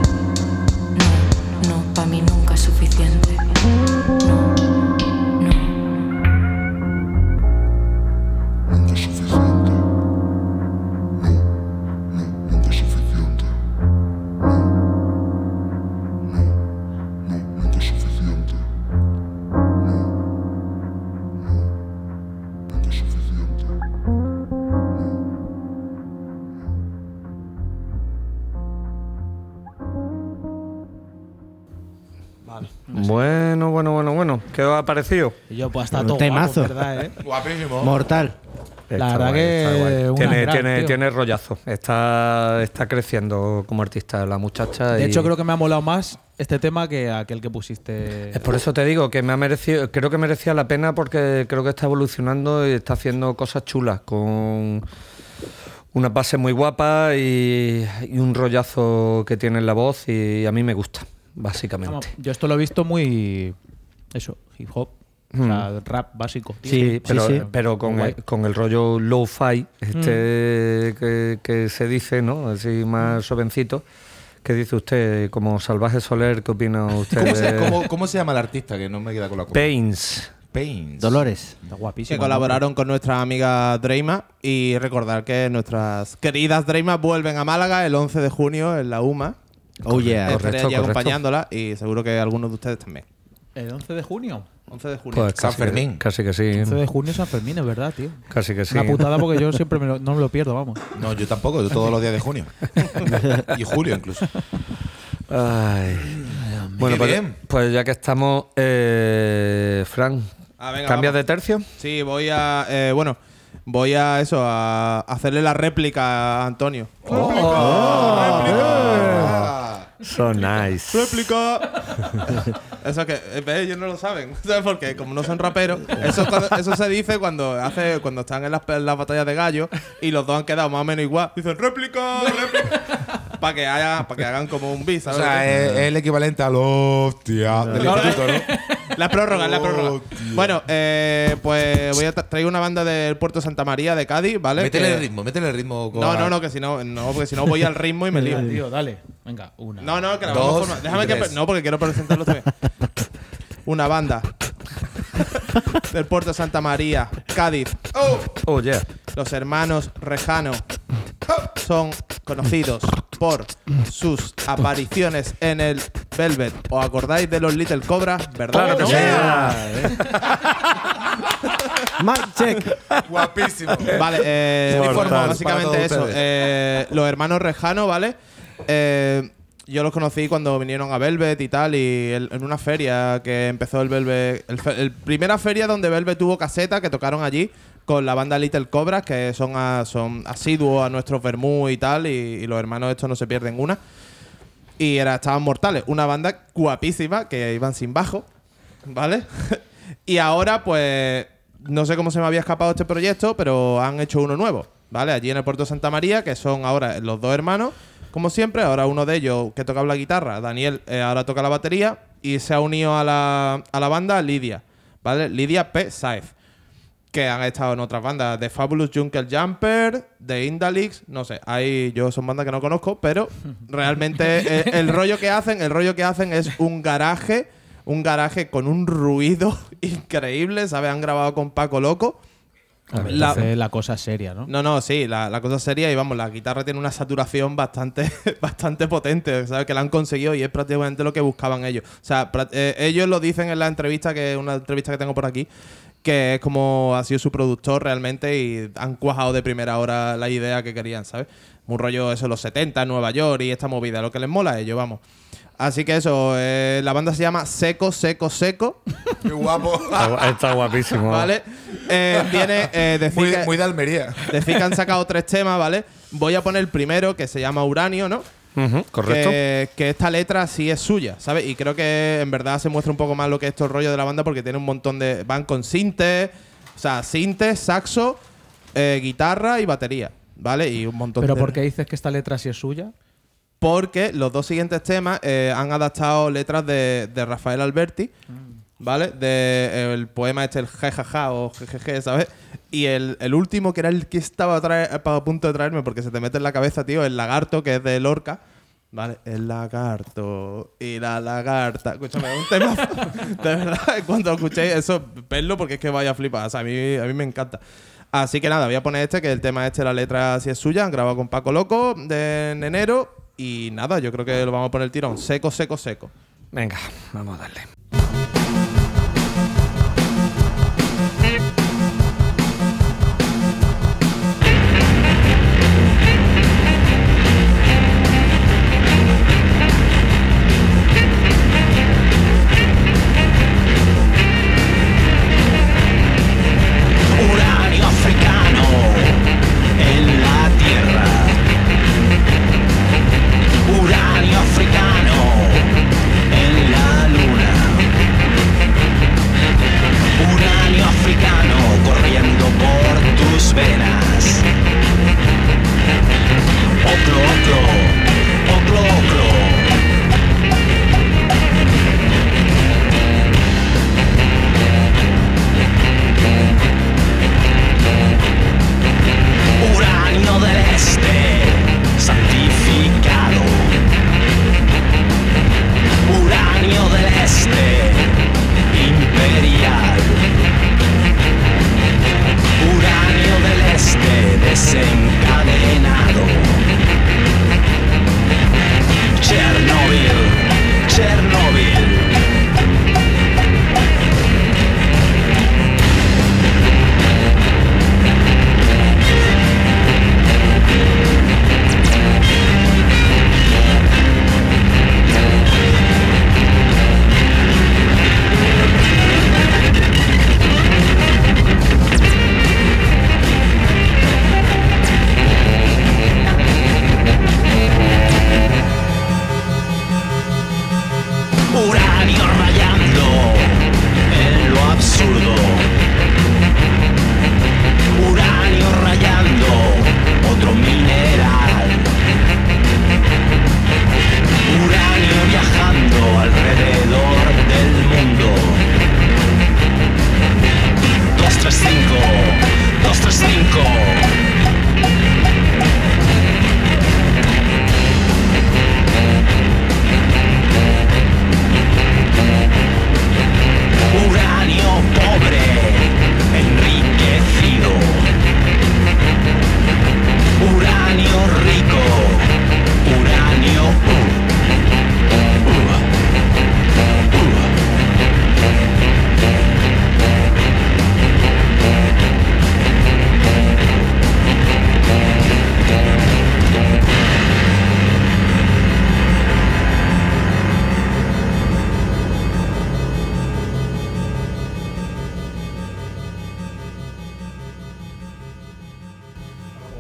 Ha parecido? Y yo, pues está Un todo temazo. guapo, ¿verdad, eh? [LAUGHS] Guapísimo. Mortal. La Está verdad guay, que está guay. una tiene, crack, tiene, tío. tiene rollazo. Está, está creciendo como artista la muchacha. De y- hecho, creo que me ha molado más este tema que aquel que pusiste. Es por eso te digo que me ha merecido, creo que merecía la pena porque creo que está evolucionando y está haciendo cosas chulas con una base muy guapa y, y un rollazo que tiene en la voz y a mí me gusta, básicamente. Vamos, yo esto lo he visto muy eso, hip hop. O sea, rap básico. tío. Sí, pero, sí. pero con, el, con el rollo low-fi, este que, que se dice, ¿no? Así más jovencito. ¿Qué dice usted? Como Salvaje Soler, ¿qué opina usted? ¿Cómo se, de cómo- cómo se llama el artista? Que no me queda con la cuenta. Pains. Pains. Dolores. Está que guapísimo. colaboraron con nuestra amiga Dreima y recordar que nuestras queridas Dreima vuelven a Málaga el 11 de junio en la UMA. Oh yeah. Estaré correcto, allí correcto. acompañándola y seguro que algunos de ustedes también. El 11 de junio. 11 de junio. Pues San Fermín. Casi que sí. 11 de junio es San Fermín, es verdad, tío. Casi que sí. Una putada porque yo siempre me lo- no me lo pierdo, vamos. No, yo tampoco, yo todos los días de junio. [LAUGHS] y julio incluso. Ay. Bueno, pues, bien. pues ya que estamos, eh, Fran, Ah, venga, ¿cambias vamos. de tercio? Sí, voy a. eh, bueno, voy a eso, a hacerle la réplica a Antonio. So nice. ¡Réplica! [LAUGHS] eso que. eh, ¿ves? Ellos no lo saben. [LAUGHS] ¿Sabes por qué? Como no son raperos. Eso, se dice cuando hace cuando están en las, en las batallas de gallo y los dos han quedado más o menos igual. Dicen réplica, réplica. [LAUGHS] Para que, haya, para que hagan como un bis, O sea, es, es el equivalente al hostia del instituto, ¿no? La prórroga, la prórroga. Tío. bueno, eh, pues voy a tra- traigo una banda del Puerto Santa María de Cádiz, ¿vale? Métele Que- el ritmo, métele el ritmo. con No, no, no, que si no, no, porque si no voy al ritmo y me lío. Tío, dale. Venga, una. No, no, que la Dos vamos a formar. Déjame y que. tres. No, porque quiero presentarlo también. [LAUGHS] Una banda [LAUGHS] del Puerto Santa María, Cádiz. Oh, yeah. Los hermanos Rejano son conocidos por sus apariciones en el Velvet. ¿Os acordáis de los Little Cobras? ¿Verdad? Claro que no? sí. [LAUGHS] Mic check. Guapísimo. Vale, eh, bueno, Para básicamente eso. Eh, los hermanos Rejano, ¿vale? Eh, yo los conocí cuando vinieron a Velvet y tal, y en una feria que empezó el Velvet. El, primera feria donde Velvet tuvo caseta, que tocaron allí con la banda Little Cobras, que son, son asiduos a nuestros vermú y tal, y, y los hermanos estos no se pierden una. Y era, estaban mortales. Una banda guapísima que iban sin bajo, ¿vale? [LAUGHS] y ahora, pues, no sé cómo se me había escapado este proyecto, pero han hecho uno nuevo, ¿vale? Allí en el Puerto Santa María, que son ahora los dos hermanos, como siempre. Ahora uno de ellos que toca la guitarra, Daniel, eh, ahora toca la batería. Y se ha unido a la, a la banda Lidia, ¿vale? Lidia P. Saez que han estado en otras bandas, de Fabulous Jungle Jumper, de Indalix, no sé, ahí yo son bandas que no conozco, pero [LAUGHS] realmente el, el rollo que hacen, el rollo que hacen es un garaje, un garaje con un ruido [LAUGHS] increíble, ¿sabes? Han grabado con Paco Loco. La- Entonces, la cosa es seria, ¿no? no, no, sí, la, la cosa es seria y vamos, la guitarra tiene una saturación bastante, [LAUGHS] bastante potente, ¿sabes? Que la han conseguido y es prácticamente lo que buscaban ellos. O sea, eh, ellos lo dicen en la entrevista, que es una entrevista que tengo por aquí, que es como ha sido su productor realmente y han cuajado de primera hora la idea que querían, ¿sabes? Un rollo eso, los 70 en Nueva York y esta movida, lo que les mola a ellos, vamos. Así que eso, eh, la banda se llama Seco, Seco, Seco, Qué guapo. Está, gu- está guapísimo. ¿vale? Eh, viene, eh, decir muy, muy de Almería. Decir que han sacado tres temas, ¿vale? Voy a poner el primero, que se llama Uranio, ¿no? Correcto. Que, que esta letra sí es suya, ¿sabes? Y creo que en verdad se muestra un poco más lo que es todo el rollo de la banda porque tiene un montón de... Van con sintes, o sea, sintes, saxo, eh, guitarra y batería, ¿vale? Y un montón Pero de... ¿por qué dices que esta letra sí es suya? Porque los dos siguientes temas eh, han adaptado letras de, de Rafael Alberti, ¿vale? De eh, el poema este, el jejaja o jejeje, ¿sabes? Y el, el último, que era el que estaba a, punto de traerme, porque se te mete en la cabeza, tío, el lagarto, que es de Lorca. ¿Vale? El lagarto y la lagarta. Escúchame, es un tema. [LAUGHS] de verdad, cuando escuchéis eso, verlo porque es que vaya a flipar. O sea, a mí, a mí me encanta. Así que nada, voy a poner este, que el tema este, la letra sí es suya. Han grabado con Paco Loco de, en enero. Y nada, yo creo que lo vamos a poner el tirón. Seco, seco, seco. Venga, vamos a darle.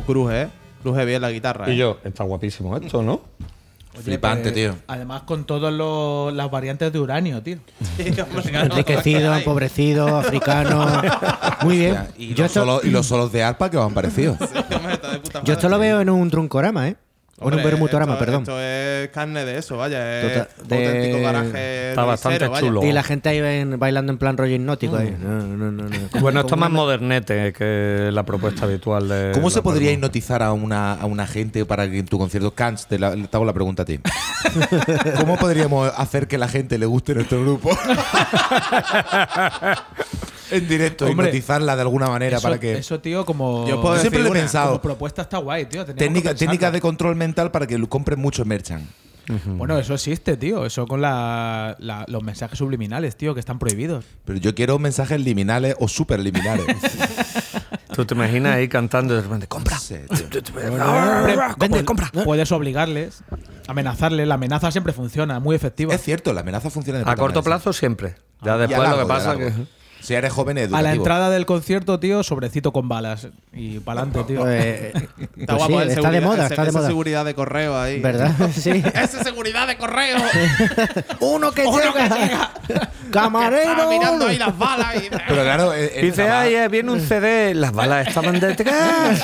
Cruje, ¿eh? Cruje bien la guitarra. Y ¿eh? yo, está guapísimo esto, ¿no? Flipante, pues, tío. Además, con todas las variantes de uranio, tío. [LAUGHS] Enriquecido, empobrecido, africano. [LAUGHS] Muy bien. Y, Yo los esto, solos, y los solos de arpa que os han parecido. [LAUGHS] Hombre, yo esto lo veo en un truncorama, ¿eh? O en un Hombre, bermutorama, esto- perdón. Esto es carne de eso, vaya. Es Total- de- auténtico garaje. Está bastante vaya. chulo. Y la gente ahí ven- bailando en plan rollo hipnótico. ahí. No, no, no, no. [LAUGHS] Bueno, esto es más una- modernete que la propuesta habitual de. ¿Cómo se podría Palma. hipnotizar a una, a una gente para que en tu concierto Cans? Te, la, te hago la pregunta a ti. [LAUGHS] ¿Cómo podríamos hacer que la gente le guste nuestro grupo? [LAUGHS] en directo, Hombre, hipnotizarla de alguna manera Eso, para que. eso, tío, como. Yo puedo Yo siempre decir lo he pensado. Como propuesta está guay, tío. Técnica, técnica de control mental para que lo compren mucho merchant. Bueno, eso existe, tío. Eso con la- la- los mensajes subliminales, tío, que están prohibidos. Pero yo quiero mensajes liminales o superliminales. [LAUGHS] Tú te imaginas ahí cantando y de repente, compra. [LAUGHS] Hombre, [LAUGHS] vende, compra. Puedes obligarles, amenazarles. La amenaza siempre funciona, muy efectiva. Es cierto, la amenaza funciona de A corto plazo siempre. Ya sí. Y a después largo, lo que pasa que. Si eres joven, es A la educativo. entrada del concierto, tío, sobrecito con balas. Y para adelante, tío. Eh, eh, [LAUGHS] Está pues guapo, sí, el está de moda, ese- está de esa moda. seguridad de correo ahí. ¿Verdad? [LAUGHS] Sí. ¡Esa seguridad de correo! [LAUGHS] Uno que llega. Camarero. Mirando ahí las balas y. Pero claro, eh, eh, Dice, ay, eh, viene un CD, las balas estaban detrás.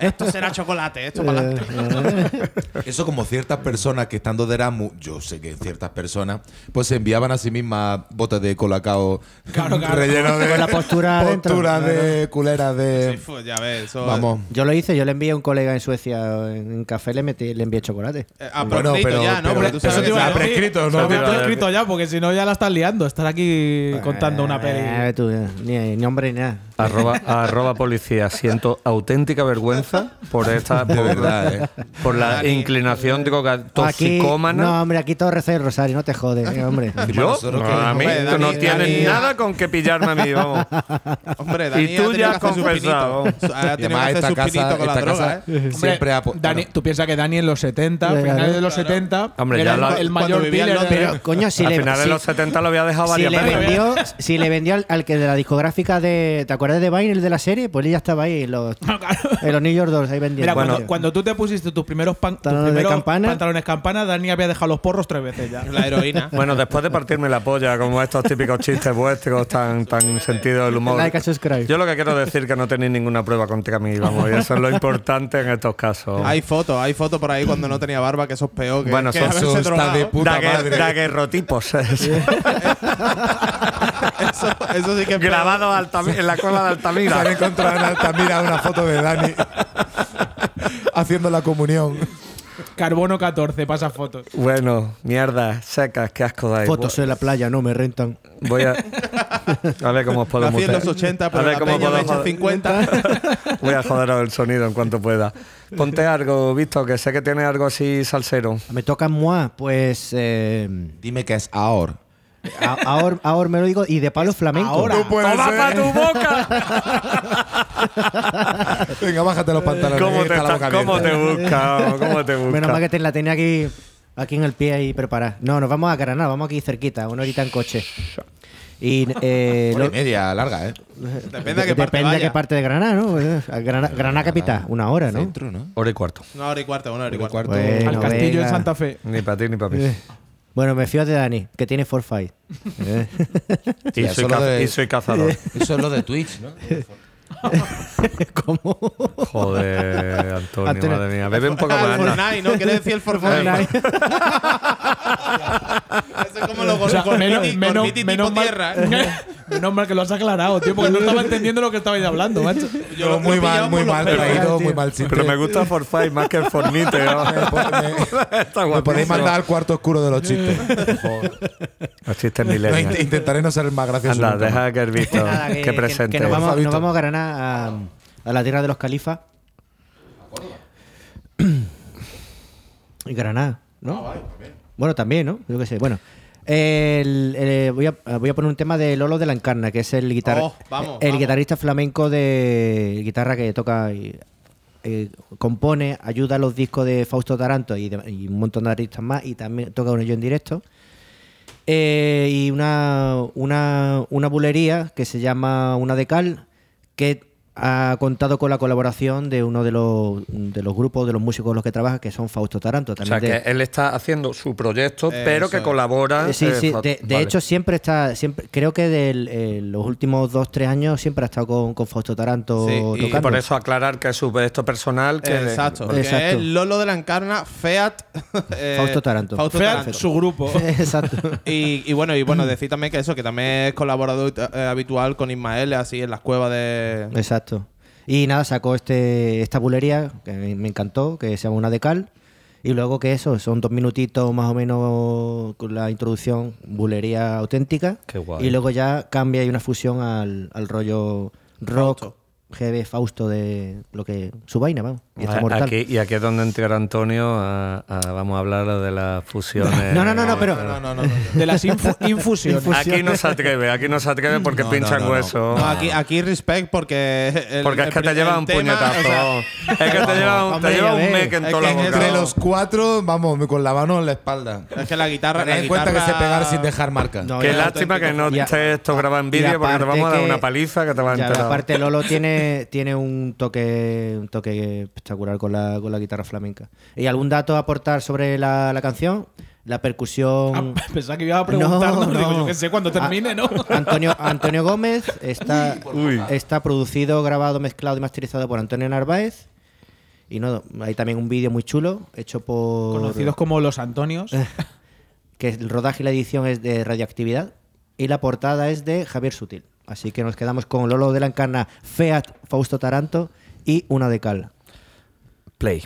esto será chocolate, esto para adelante. Eso como ciertas personas que estando de Erasmus, yo sé que ciertas personas, pues se enviaban a sí mismas botes de colacao Claro, claro. Relleno de Con la postura postura claro. de culera de Sí, pues, ya ves, eso. vamos. Yo lo hice, yo le envié a un colega en Suecia en café, le metí, le envié chocolate. Eh, ah, Bueno, pero- ya, ¿no? pero- Porque tú eso sabes te que iba a prescrito, ¿no? Lo te iba a he decir. escrito ya, porque si no ya la estás liando. Estar aquí contando una peli. Eh, tú, eh, ni, ni hombre ni nada. Arroba, [LAUGHS] arroba policía. Siento auténtica vergüenza por esta. De por, verdad, eh. Por la Dani. inclinación digo, que- Aquí, toxicómana. no, hombre, aquí todo reza el rosario, no te jodes, eh, hombre. [LAUGHS] Yo, no, a mí, Hombre, tú no Dani- tienes Dani- nada con que pillarme a mí, vamos. [LAUGHS] Hombre, Dani Y tú ya sus confesado. además esta casa, con la esta droga, casa ¿eh? Hombre, siempre ha Dani, tú piensas que Dani en los 70, Claro. finales de los 70, Hombre, era ya el, la- mayor dealer de-. Pero, coño, si Al le, final de si- los 70 lo había dejado si varias le veces. vendió, si le vendió al, al que de la discográfica de. ¿Te acuerdas de Vine, el de la serie? Pues él ya estaba ahí en los, [LAUGHS] en los New York Dolls, ahí vendiendo. Mira, cuando, cuando tú te pusiste tus primeros, pan- tus Pantalones primeros campana. pantalones campana, Dani había dejado los porros tres veces ya. La heroína. [LAUGHS] Bueno, después de partirme la polla, como estos típicos chistes vuestros tan, tan sentido del humor. Like. Yo lo que quiero decir es que no tenéis ninguna prueba contra mí, vamos, y eso es lo [LAUGHS] importante en estos casos. Hay fotos, hay fotos por ahí cuando no tenía barba, que eso es peor que, Bueno, que drogado. de puta Daguer- madre. daguerrotipos. Eso, eso sí que es. Grabado en la cola de se Altamira. han encontrado en Altamira una foto de Dani haciendo la comunión. Carbono 14, pasa fotos. Bueno, mierda, secas, qué asco dais. Fotos en la playa, no me rentan. Voy a. [LAUGHS] A ver cómo os puedo en mutear. los 80, A pero ver la cómo peña puedo me echa joder. 50. [LAUGHS] Voy a joderos el sonido en cuanto pueda. Ponte algo, Visto, que sé que tiene algo así salsero. Me toca moi, pues. Eh, Dime que es ahora. A- ahora, ahora me lo digo, y de palo flamenco. Ahora. No puede ¡Toma ser. pa' tu boca! [LAUGHS] Venga, bájate los pantalones. ¿Cómo te, está cómo te busca? ¿Cómo te busca? Menos mal que te la tenía aquí, aquí en el pie ahí preparada. No, nos vamos a Granada, vamos aquí cerquita, una horita en coche. Y eh, Hora y lo- media, larga, ¿eh? Depende de qué parte depende de qué vaya. parte de Granada, ¿no? Eh, Granada, Granada capital, una hora, ¿no? Centro, ¿no? Hora y cuarto. Una hora y cuarto, una hora y cuarto. cuarto. Bueno, Al castillo venga. en Santa Fe. Ni para ti ni para mí. Bueno, me fío de Dani, que tiene forfight. [LAUGHS] Eh. Y soy cazador. [LAUGHS] Eso es lo de Twitch, ¿no? [LAUGHS] [LAUGHS] ¿Cómo? Joder, Antonio, Antonio. madre mía. Bebe un poco más. el. Fortnite, ¿no? ¿Quieres decir el Fortnite? [LAUGHS] Eso es como lo O sea, con menos, menos, menos tipo mal, tierra. [LAUGHS] menos mal que lo has aclarado, tío, porque no estaba entendiendo lo que estabais hablando, macho. Yo lo- muy mal, muy por los mal traído, muy mal chiste. Pero me gusta Fortnite más que el Fornite. ¿no? Me- podéis mandar al cuarto oscuro de los chistes. Los chistes No, millennials. int- intentaré no ser el más gracioso. Anda, deja que el visto que, presente. que nos, vamos, Fabito. nos vamos a Granada a, a la tierra de los califas. [CLEARS THROAT] Y Granada, ¿no? bueno, también, ¿no? Yo qué sé. Bueno, el- el- voy, a, voy a poner un tema de Lolo de la Encarna, que es el, guitar Oh, vamos, el vamos. guitarrista flamenco de guitarra que toca y eh, compone, ayuda a los discos de Fausto Taranto y, de- y un montón de artistas más, y también toca uno yo en directo. Eh, y una, una, una bulería que se llama Una de Cal, que ha contado con la colaboración de uno de los, de los grupos, de los músicos con los que trabaja, que son Fausto Taranto. O También sea, de- que él está haciendo su proyecto, pero Eso que es. colabora. Eh, Sí, eh, sí. De, de vale. hecho, siempre está, siempre, creo que de los últimos dos, tres años siempre ha estado con, con Fausto Taranto Sí, tocando. Y por eso aclarar que es su proyecto personal. Que Exacto. porque- Exacto. es Lolo de la Encarna, Feat. [LAUGHS] eh, Fausto Taranto. Fausto Feat, Taranto. su grupo. [LAUGHS] Exacto. Y, y bueno, y bueno, decir también que eso, que también es colaborador eh, habitual con Ismael, así en las cuevas de. Exacto. Y nada, sacó este, esta bulería, que me me encantó, que se llama Una de Cal. Y luego que eso, son dos minutitos más o menos con la introducción, bulería auténtica. Qué guay. Y luego ya cambia y una fusión al, al rollo rock, Fausto. GB Fausto de lo que su vaina, vamos. Y está mortal. Aquí, y aquí es donde entra Antonio. a- a- vamos a hablar de las fusiones. No, no, no, no, pero- No, no. De las infu- [LAUGHS] infusiones. Aquí no se atreve, aquí no se atreve [LAUGHS] porque No, pinchan no, no, no. hueso. No, aquí, aquí respect porque. el- Porque es que te lleva un tema, puñetazo. o sea, es que te lleva, un- te lleva un mec en toda que la boca. Entre los cuatro, vamos, con la mano en la espalda. es que la guitarra. Ten en cuenta que se pegar sin dejar marca. No, Qué lástima que no esté esto grabado en vídeo porque te vamos a dar una paliza que te va a enterar. aparte Lolo tiene, tiene un toque un toque espectacular con la, con la guitarra flamenca. ¿Y algún dato a aportar sobre la, la canción? La percusión... Ah, [LAUGHS] Pensaba que iba a preguntarnos. No, Digo, no. yo que sé cuando termine, ¿no? [LAUGHS] Antonio, Antonio Gómez está, está producido, grabado, mezclado y masterizado por Antonio Narváez. Y no, hay también un vídeo muy chulo hecho por... Conocidos como los Antonios. [LAUGHS] que el rodaje y la edición es de radioactividad y la portada es de Javier Sutil. Así que nos quedamos con Lolo de la Encarna, Feat, Fausto Taranto y una de Cal. Play.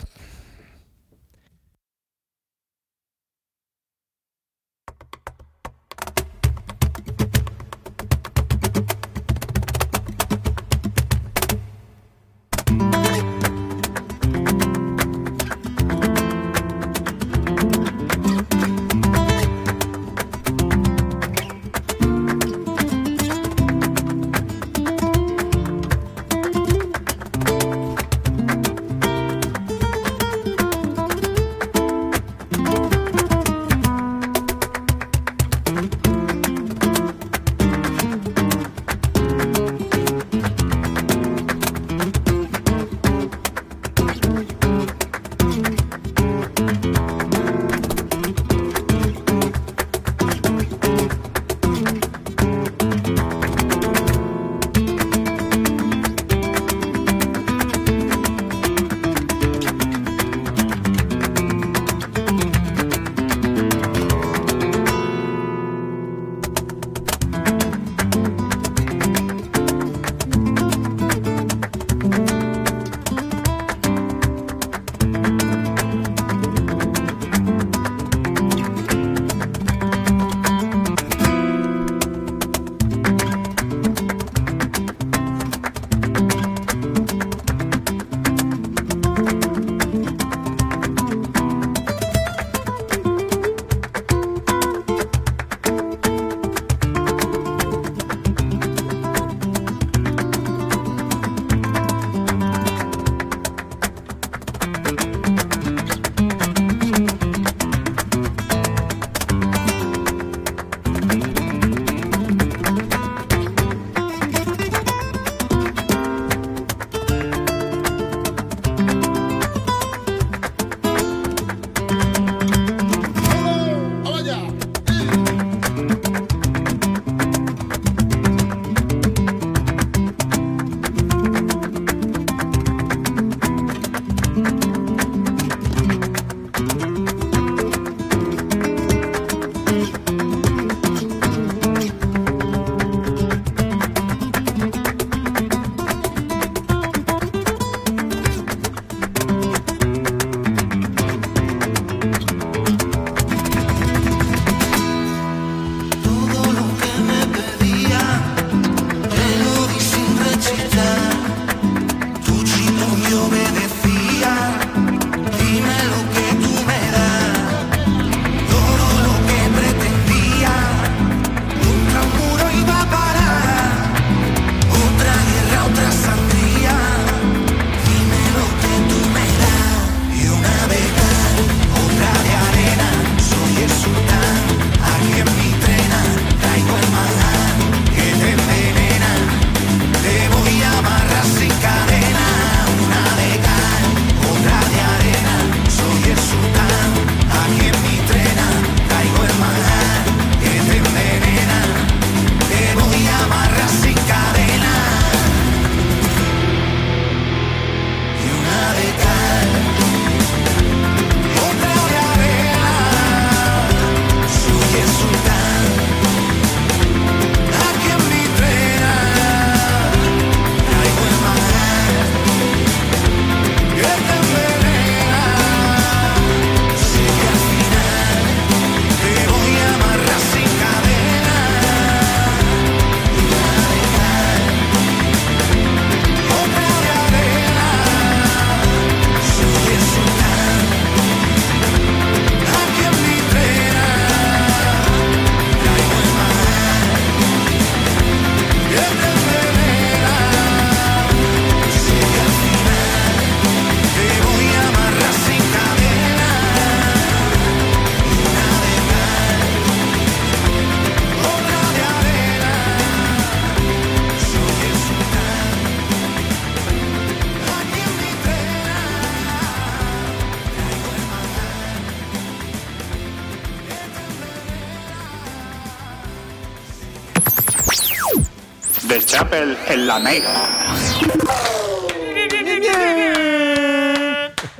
Chapel en la Mega.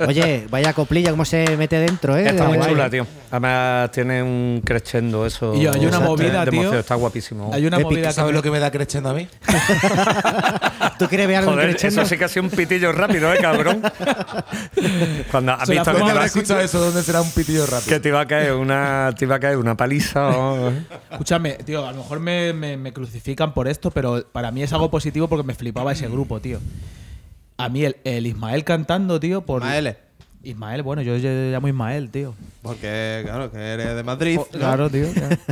Oye, vaya coplilla, cómo se mete dentro, ¿eh? Está muy De- chula, tío. Además tiene un crescendo eso. Y hay una movida, de tío. emoción, Está guapísimo. Hay una Épica, movida que ¿Sabes lo que me da creciendo a mí? [LAUGHS] ¿Tú quieres ver algo Joder, creciendo? eso sí que ha sido un pitillo rápido, ¿eh, cabrón? [LAUGHS] Cuando has Se la visto que te, escuchado eso? ¿Dónde será un pitillo que rápido? te iba a caer una, te iba a caer una paliza. o- Escúchame, tío, a lo mejor me, me- me crucifican por esto, pero para mí es algo positivo porque me flipaba ese grupo, tío. A mí el, el Ismael cantando, tío, por. Ismael. Ismael, bueno, yo yo llamo Ismael, tío. Porque, claro, que eres de Madrid. ¿no? Claro, tío.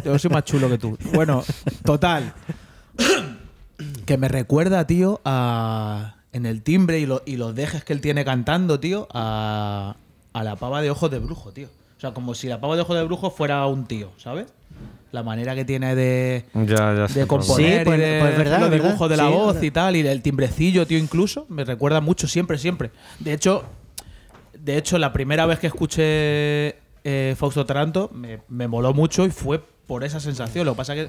Yo soy más chulo que tú. Bueno, total. [COUGHS] que me recuerda, tío, a. En el timbre y, lo- y los dejes que él tiene cantando, tío, a, a la pava de ojos de brujo, tío. O sea, como si la pava de ojos de brujo fuera un tío, ¿sabes? La manera que tiene de, Ya, ya de por componer Sí, pues- y de pues verdad, los verdad. dibujos de la Sí, voz verdad. y tal, y del timbrecillo, tío, incluso. Me recuerda mucho, siempre, siempre. De hecho, de hecho la primera vez que escuché eh, Fausto Taranto me, me moló mucho y fue por esa sensación. Lo que pasa que,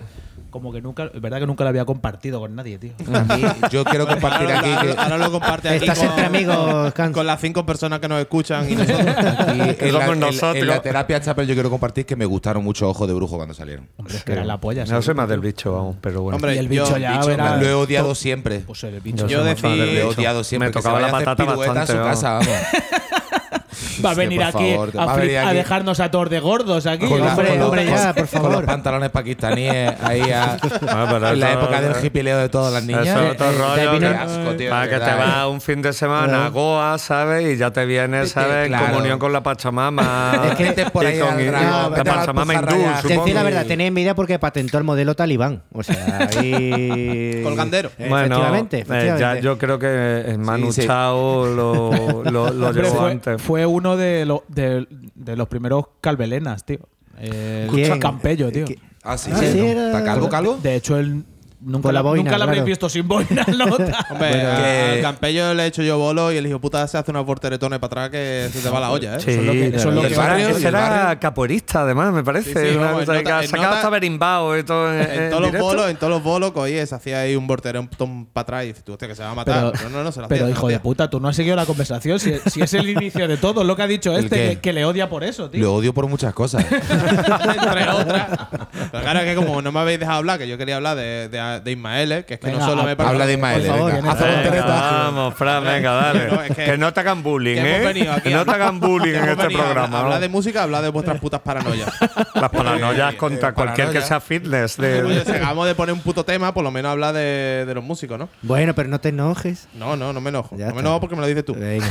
como que nunca, es verdad que nunca lo había compartido con nadie, tío. Aquí, yo quiero compartir Ahora, aquí ahora- que ahora lo comparte aquí Estás con, entre amigos, Cans. con las cinco personas que nos escuchan y nosotros. aquí en, la, en- nosotros. en la terapia Chapel yo quiero compartir que me gustaron mucho Ojos de Brujo cuando salieron. Hombre, es que era la polla. No soy más del bicho, vamos, pero bueno. Hombre, Y el yo- bicho ya Bicho, verá- lo he odiado siempre. Pues el bicho. Yo fan del Lo he odiado siempre. Me que se tocaba la patata pirueta a su bastante. casa, vamos. Va a venir aquí, favor, a, venir aquí. dejarnos a todos de gordos aquí. Con, Hombre, con ya, por con favor. los pantalones pakistaníes ahí a- Ah, en la eso- época del hipileo de todas las niñas. Eso es otro eh, rollo. que- vino- asco, tío, para que te vas un fin de semana a Goa, ¿sabes? Y ya te vienes, ¿sabes? claro. En comunión con la Pachamama. Es que- Vete por y ahí con- al y- dragón, la Pachamama hindú. Te decir la verdad, tenía envidia porque patentó el modelo talibán. O sea, ahí. Colgandero. Bueno, Efectivamente, eh, ya yo creo que eh, Manu Sí, sí. Chao lo, lo, llevó fue, antes. fue uno de, lo- de, de los primeros calvelenas, tío. Eh, ¿Quién? Campello, tío. ¿Qué- Ah, sí, Ah, sí, sí, ¿no? era- ¿Está calvo, calvo? De hecho, él nunca, la boina, nunca la habréis claro. visto sin boina, [LAUGHS] nota. Hombre, Bueno, a- que- al Campello le he hecho yo bolo y el hijo puta se hace unos porteretones para atrás que se te va la olla, ¿eh? Sí, Eso es lo que- eso es lo y que barrio, ese era además, me parece. Sí, sí, Una vamos, cosa en que nota- ha en sacado nota- hasta berimbau y todo en, En en todos los bolos, en todos los bolos, oye, se hacía ahí un porterón para atrás y dices, tú, hostia, que se va a matar. Pero, Pero, no, no, se la pero hacía, hijo de puta, tú no has seguido la conversación. Si, si es el inicio de todo, lo que ha dicho ¿El este, que, que le odia por eso, tío. Lo odio por muchas cosas. [LAUGHS] Entre otras. Pero claro, es que como no me habéis dejado hablar, que yo quería hablar de, de, de Ismael, ¿eh? que es que Venga, no solo me parece- Habla de Ismael, Por favor, venga. Vamos, Fran, [LAUGHS] venga, dale. No, es que- que, no te hagan bullying, que hemos ¿eh? venido aquí Que no te hagan bullying en este venido programa. Hablar ¿no? de música, hablar de vuestras putas paranoias. [LAUGHS] Las paranoias contra eh, cualquier que sea fitness. [LAUGHS] de- Oye, si acabamos de poner un puto tema, por lo menos hablar de, de los músicos, ¿no? Bueno, pero no te enojes. No, no, no me enojo. Ya no me enojo porque me lo dices tú. Venga.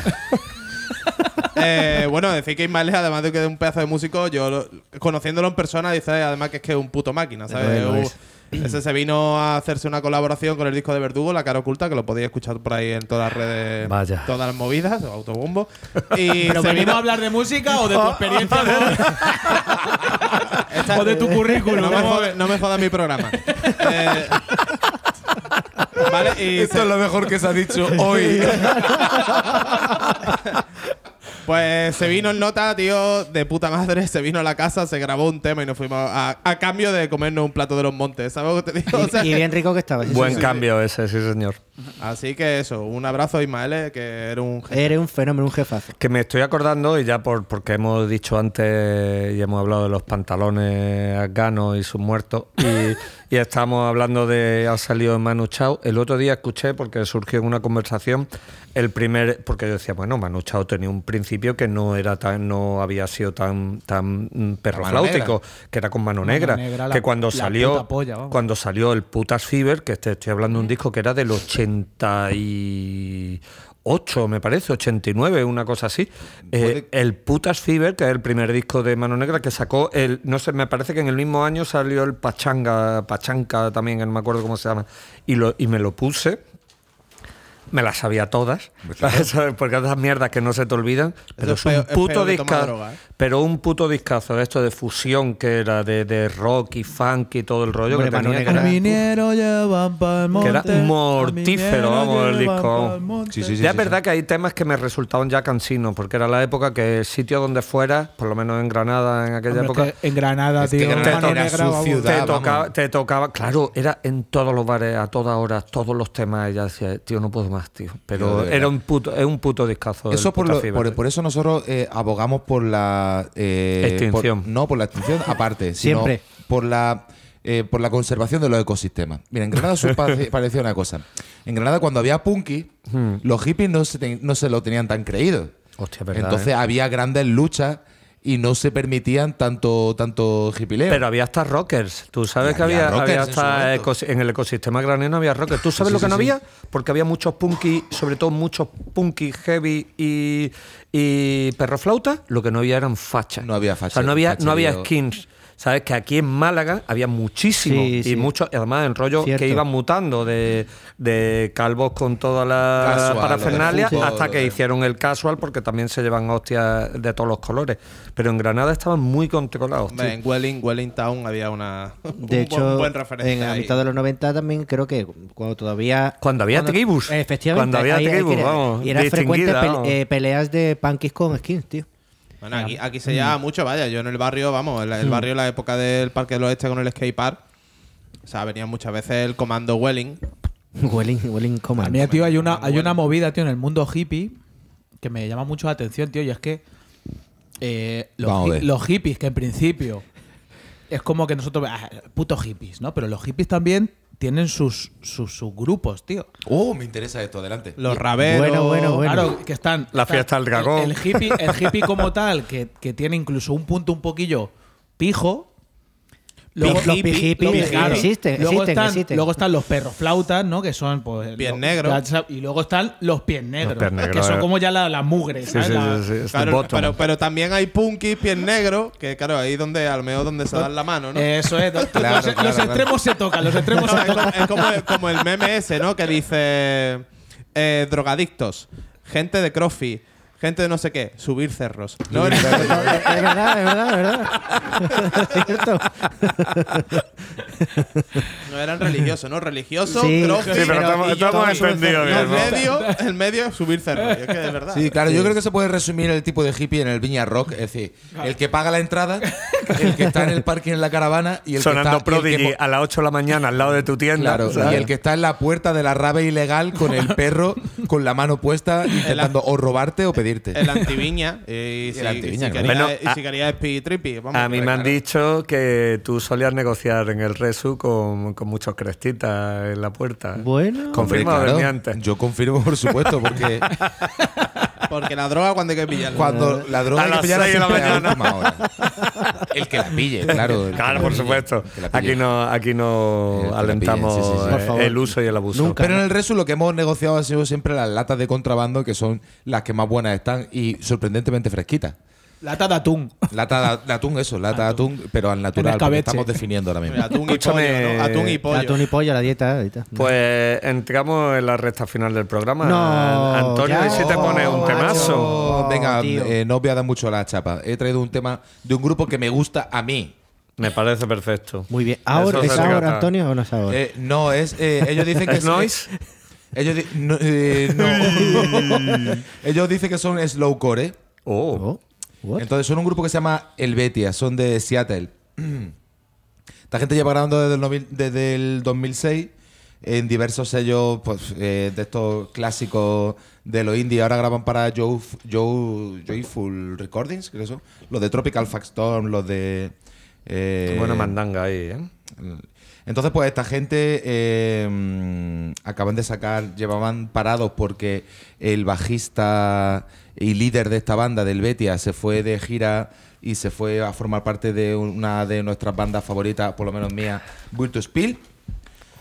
Eh, bueno, decir que Ismael, además de que es un pedazo de músico, yo lo- conociéndolo en persona, dice además que es que es un puto máquina, ¿sabes? Ese se vino a hacerse una colaboración con el disco de Verdugo, La Cara Oculta, que lo podéis escuchar por ahí en todas las redes, Vaya. todas las movidas, o autobombo. [LAUGHS] Y ¿Pero se venimos vino- a hablar de música o de tu [LAUGHS] experiencia Esta- [LAUGHS] o de tu currículum? No me, Vamos a jode, ver. no me joda mi programa. Eh, vale, y Esto se- es lo mejor que se ha dicho hoy. Pues se vino en nota, tío, de puta madre, se vino a la casa, se grabó un tema y nos fuimos a, a cambio de comernos un plato de los montes, ¿sabes lo que te digo? O sea, Y bien rico que estaba. sí, Buen sí. cambio ese, sí, señor. Así que eso, un abrazo a Ismael, eh, que era un genio. Eres un fenómeno, un jefazo. Que me estoy acordando, y ya por porque hemos dicho antes y hemos hablado de los pantalones afganos y sus muertos, y, [LAUGHS] y estamos hablando de ha salido Manu Chao. El otro día escuché, porque surgió en una conversación, el primer. Porque yo decía, bueno, Manu Chao tenía un principio que no era tan, no había sido tan, tan mm, perro flautico, negra. que era con mano Mano negra. negra, la- que cuando la salió. polla, cuando salió el Putas Fever, que este- estoy hablando de un disco que era del 88, me parece, 89, una cosa así. Eh, el Putas Fever, que es el primer disco de Mano Negra, que sacó el, no sé, me parece que en el mismo año salió el Pachanga, Pachanca también, no me acuerdo cómo se llama, y, lo, y me lo puse. Me las sabía todas, [LAUGHS] ¿sabes? porque esas mierdas que no se te olvidan, pero es es un puto discazo, droga, ¿eh? pero un puto discazo esto de fusión que era de, de rock y funk y todo el rollo Hombre, que tenía, que era- minero llevan pa'l que era monte, mortífero, vamos, el disco. pa'l monte. Sí, sí, sí, ya es verdad sí. que hay temas que me resultaban ya cansinos, porque era la época que el sitio donde fuera, por lo menos en Granada en aquella Hombre, época, es que en Granada, Es que tío. Negra, su vamos. ciudad. te, vamos. tocaba, te tocaba, claro, era en todos los bares, a todas horas, todos los temas. Ella decía, tío, no puedo más, tío. Pero era un puto, es un puto discazo. Eso por, lo- por, por eso nosotros eh, abogamos por la eh, Extinción. por- no por la extinción [LAUGHS] aparte, sino Siempre. por la eh, por la conservación de los ecosistemas. Mira, en Granada [LAUGHS] parecía una cosa. En Granada cuando había punky, Hmm. los hippies no se, ten- no se lo tenían tan creído. Hostia, verdad, Entonces ¿eh? había grandes luchas y no se permitían tanto tanto hippileo. Pero había hasta rockers. Tú sabes que había en hasta ecosi- en el ecosistema graneno había rockers. ¿Tú sabes Sí, lo que sí, no sí. había? Porque había muchos punky, sobre todo muchos punky heavy y, y perro flauta. Lo que no había eran fachas. No había O sea, no había, no había skins. Sabes que aquí en Málaga había muchísimo Sí, y sí. muchos, y además en rollo Cierto. que iban mutando de, de calvos con toda la Casual, parafernalia lo de fútbol, hasta que hicieron el casual porque también se llevan hostias de todos los colores. Pero en Granada estaban muy controlados. Hombre, en Welling, Welling Town había una. [LAUGHS] un De buen- hecho, buen referencia en la mitad de los 90 también creo que cuando todavía... Cuando había tribus. Efectivamente. Cuando había tribus, vamos, Y era frecuente distinguida, pele- vamos. eh, peleas de punkis con skins, tío. Bueno, aquí, aquí se lleva mucho, vaya. Yo en el barrio, vamos, en la- el barrio, en la época del Parque del Oeste con el skate park. O sea, venía muchas veces el comando Welling. [LAUGHS] Welling, Welling A Command. mí, tío, hay una, hay una movida, tío, en el mundo hippie que me llama mucho la atención, tío, y es que eh, hi- los hippies, que en principio es como que nosotros, ah, putos hippies, ¿no? Pero los hippies también tienen sus, sus, sus grupos, tío. Oh, me interesa esto, adelante. Los raberos. Bueno, bueno, bueno. Claro, que están. La están- fiesta del dragón. El, el hippie, el hippie como tal, que, que tiene incluso un punto un poquillo pijo. Los los pi- luego- hippies claro, existen, luego existen, están, existen. Luego están los perros flautas, ¿no? Que son, pues. Pies negros. Y luego están los pies negros. pies negros, que son eh. como ya la, la mugre, Sí, ¿sabes? sí, La- sí, sí, es Claro, the bottom. pero, pero también hay punkis, pies negros, que claro, ahí donde, a lo mejor donde se dan la mano, ¿no? Eso es. [LAUGHS] los, Claro, los claro, claro. extremos se tocan, los extremos No, se es, como, tocan. es como el, como el meme ese, ¿no? Que dice eh, drogadictos, gente de crossfit, gente de no sé qué, subir cerros. No, Es verdad, es verdad, es verdad. [LAUGHS] Es cierto. no eran religiosos, ¿no? Religiosos, Sí, crossfit. Sí, pero estamos, estamos entendidos bien. el medio, el medio es subir cerros. Es que de verdad. Sí, claro, yo creo que se puede resumir el tipo de hippie en el Viña Rock, es decir, el que paga la entrada, el que está en el parking en la caravana y el Sonando que está Prodigy que a las 8 de la mañana al lado de tu tienda. Claro, ¿sabes? y el que está en la puerta de la rave ilegal con el [LAUGHS] perro con la mano puesta intentando o robarte o El antiviña. Y, [LAUGHS] si, el antiviña, y si claro. quería, Bueno, y a- si quería speed trippy. Vamos, A mí me han claro. dicho que tú solías negociar en el Resu con, con muchos crestitas en la puerta. Bueno. Hombre, Confirma o claro. Yo confirmo, por supuesto, porque [LAUGHS] [LAUGHS] Porque la droga cuando hay que pillarla. cuando la droga A hay que pillarla de la mañana. última hora. [LAUGHS] El que la pille, claro. Claro, la por pille, supuesto. Aquí no, aquí no El alentamos pille, sí, sí, sí. Por favor. el uso y el abuso. Nunca. Pero en el resto lo que hemos negociado ha sido siempre las latas de contrabando, que son las que más buenas están y sorprendentemente fresquitas. Lata de atún. Lata de atún, eso, lata de atún, pero al natural, porque estamos definiendo ahora mismo. Atún y Escúchame, pollo, ¿no? Atún y pollo. Atún y pollo, la dieta. la dieta. Pues entramos en la recta final del programa. No, Antonio, ya. ¿y si te pones un Oh, temazo? macho. Venga, eh, no voy a dar mucho la chapa. He traído un tema de un grupo que me gusta a mí. Me parece perfecto. Muy bien. ¿Ahora, ¿Es ahora, trata. Antonio, o no es ahora? Eh, no, es. eh, ellos dicen que [LAUGHS] ¿Es noise? Ellos, di- no, eh, no. [LAUGHS] [LAUGHS] ellos dicen que son slowcore. ¿eh? Oh. What? Entonces son un grupo que se llama Helvetia, son de Seattle. [CLEARS THROAT] Esta gente lleva grabando desde el, novi- desde el 2006 en diversos sellos pues, eh, de estos clásicos de los indie. Ahora graban para Joe, Joe, Joyful Recordings, creo que son. Los de Tropical Storm, los de... eh, Qué buena mandanga ahí, ¿eh? Entonces, pues esta gente eh, acaban de sacar, llevaban parados porque el bajista y líder de esta banda, del Betia, se fue de gira y se fue a formar parte de una de nuestras bandas favoritas, por lo menos mía, to Spill.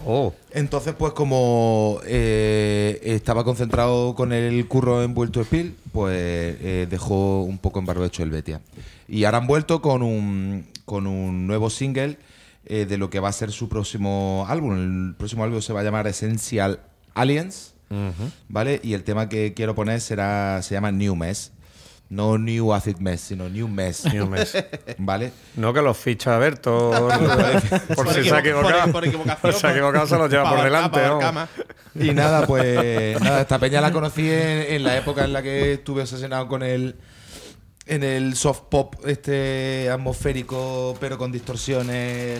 Oh. Entonces, pues como eh, estaba concentrado con el curro en Vuelto Spill, pues eh, dejó un poco en barbecho el Betia. Y ahora han vuelto con un, con un nuevo single eh, de lo que va a ser su próximo álbum. El próximo álbum se va a llamar Essential Aliens. ¿vale? Y el tema que quiero poner será se llama New Mess. No New Acid Mess, sino New Mess. New Mess. [LAUGHS] ¿Vale? No que los ficha Berto [LAUGHS] por si se ha equivocado. por Por si ha equivocado se los lleva por delante. más. Y nada, pues nada, esta peña la conocí en, en la época en la que estuve obsesionado con el en el soft pop este atmosférico pero con distorsiones.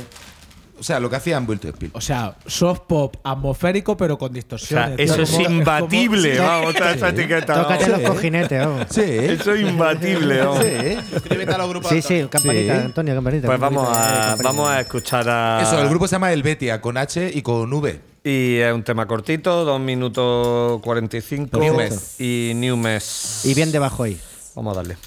O sea, lo que hacían Built to Spill. O sea, soft pop atmosférico, pero con O sea, distorsiones. eso es como- imbatible. como- Vamos, esa esa etiqueta. Tócate vamos. los cojinetes, vamos. Sí, Eso es imbatible. vamos. Suscríbete a los grupos Sí, sí, campanita, Sí. Antonio, campanita. Pues vamos a, campanita. vamos a escuchar a. Eso, el grupo se llama El Betia, con H y con V. Y es un tema cortito, 2 minutos 45. New Mess. Y New Mess. Y bien debajo ahí. Vamos a darle.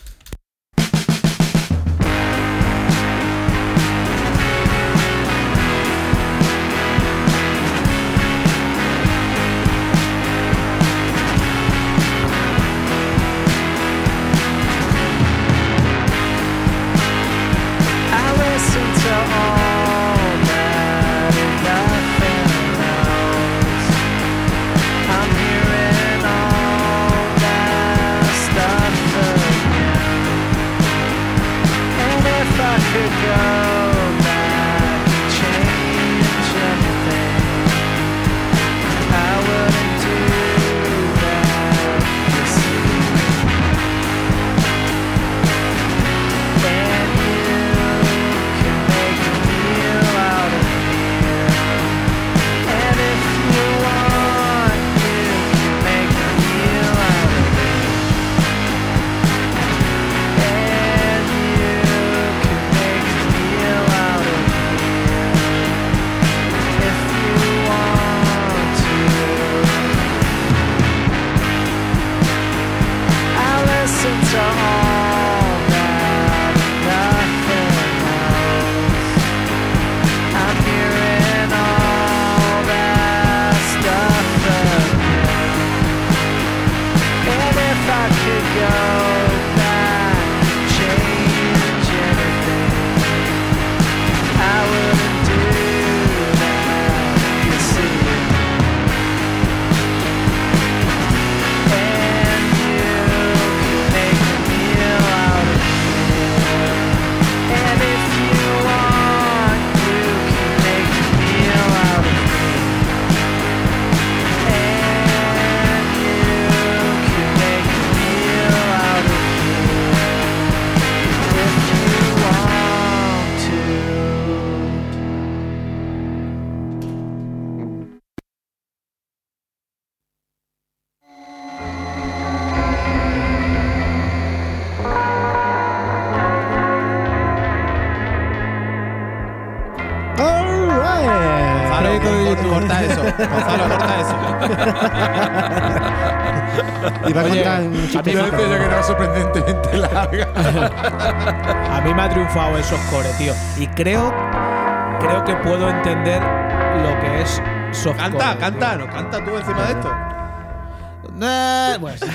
Gonzalo, corta eso. Y va a Oye, contar un a mí me- que era sorprendentemente larga. A mí me ha triunfado esos core, tío. Y creo, creo que puedo entender lo que es soft Canta, canta, no canta tú encima de esto. Pues, [LAUGHS] ¿No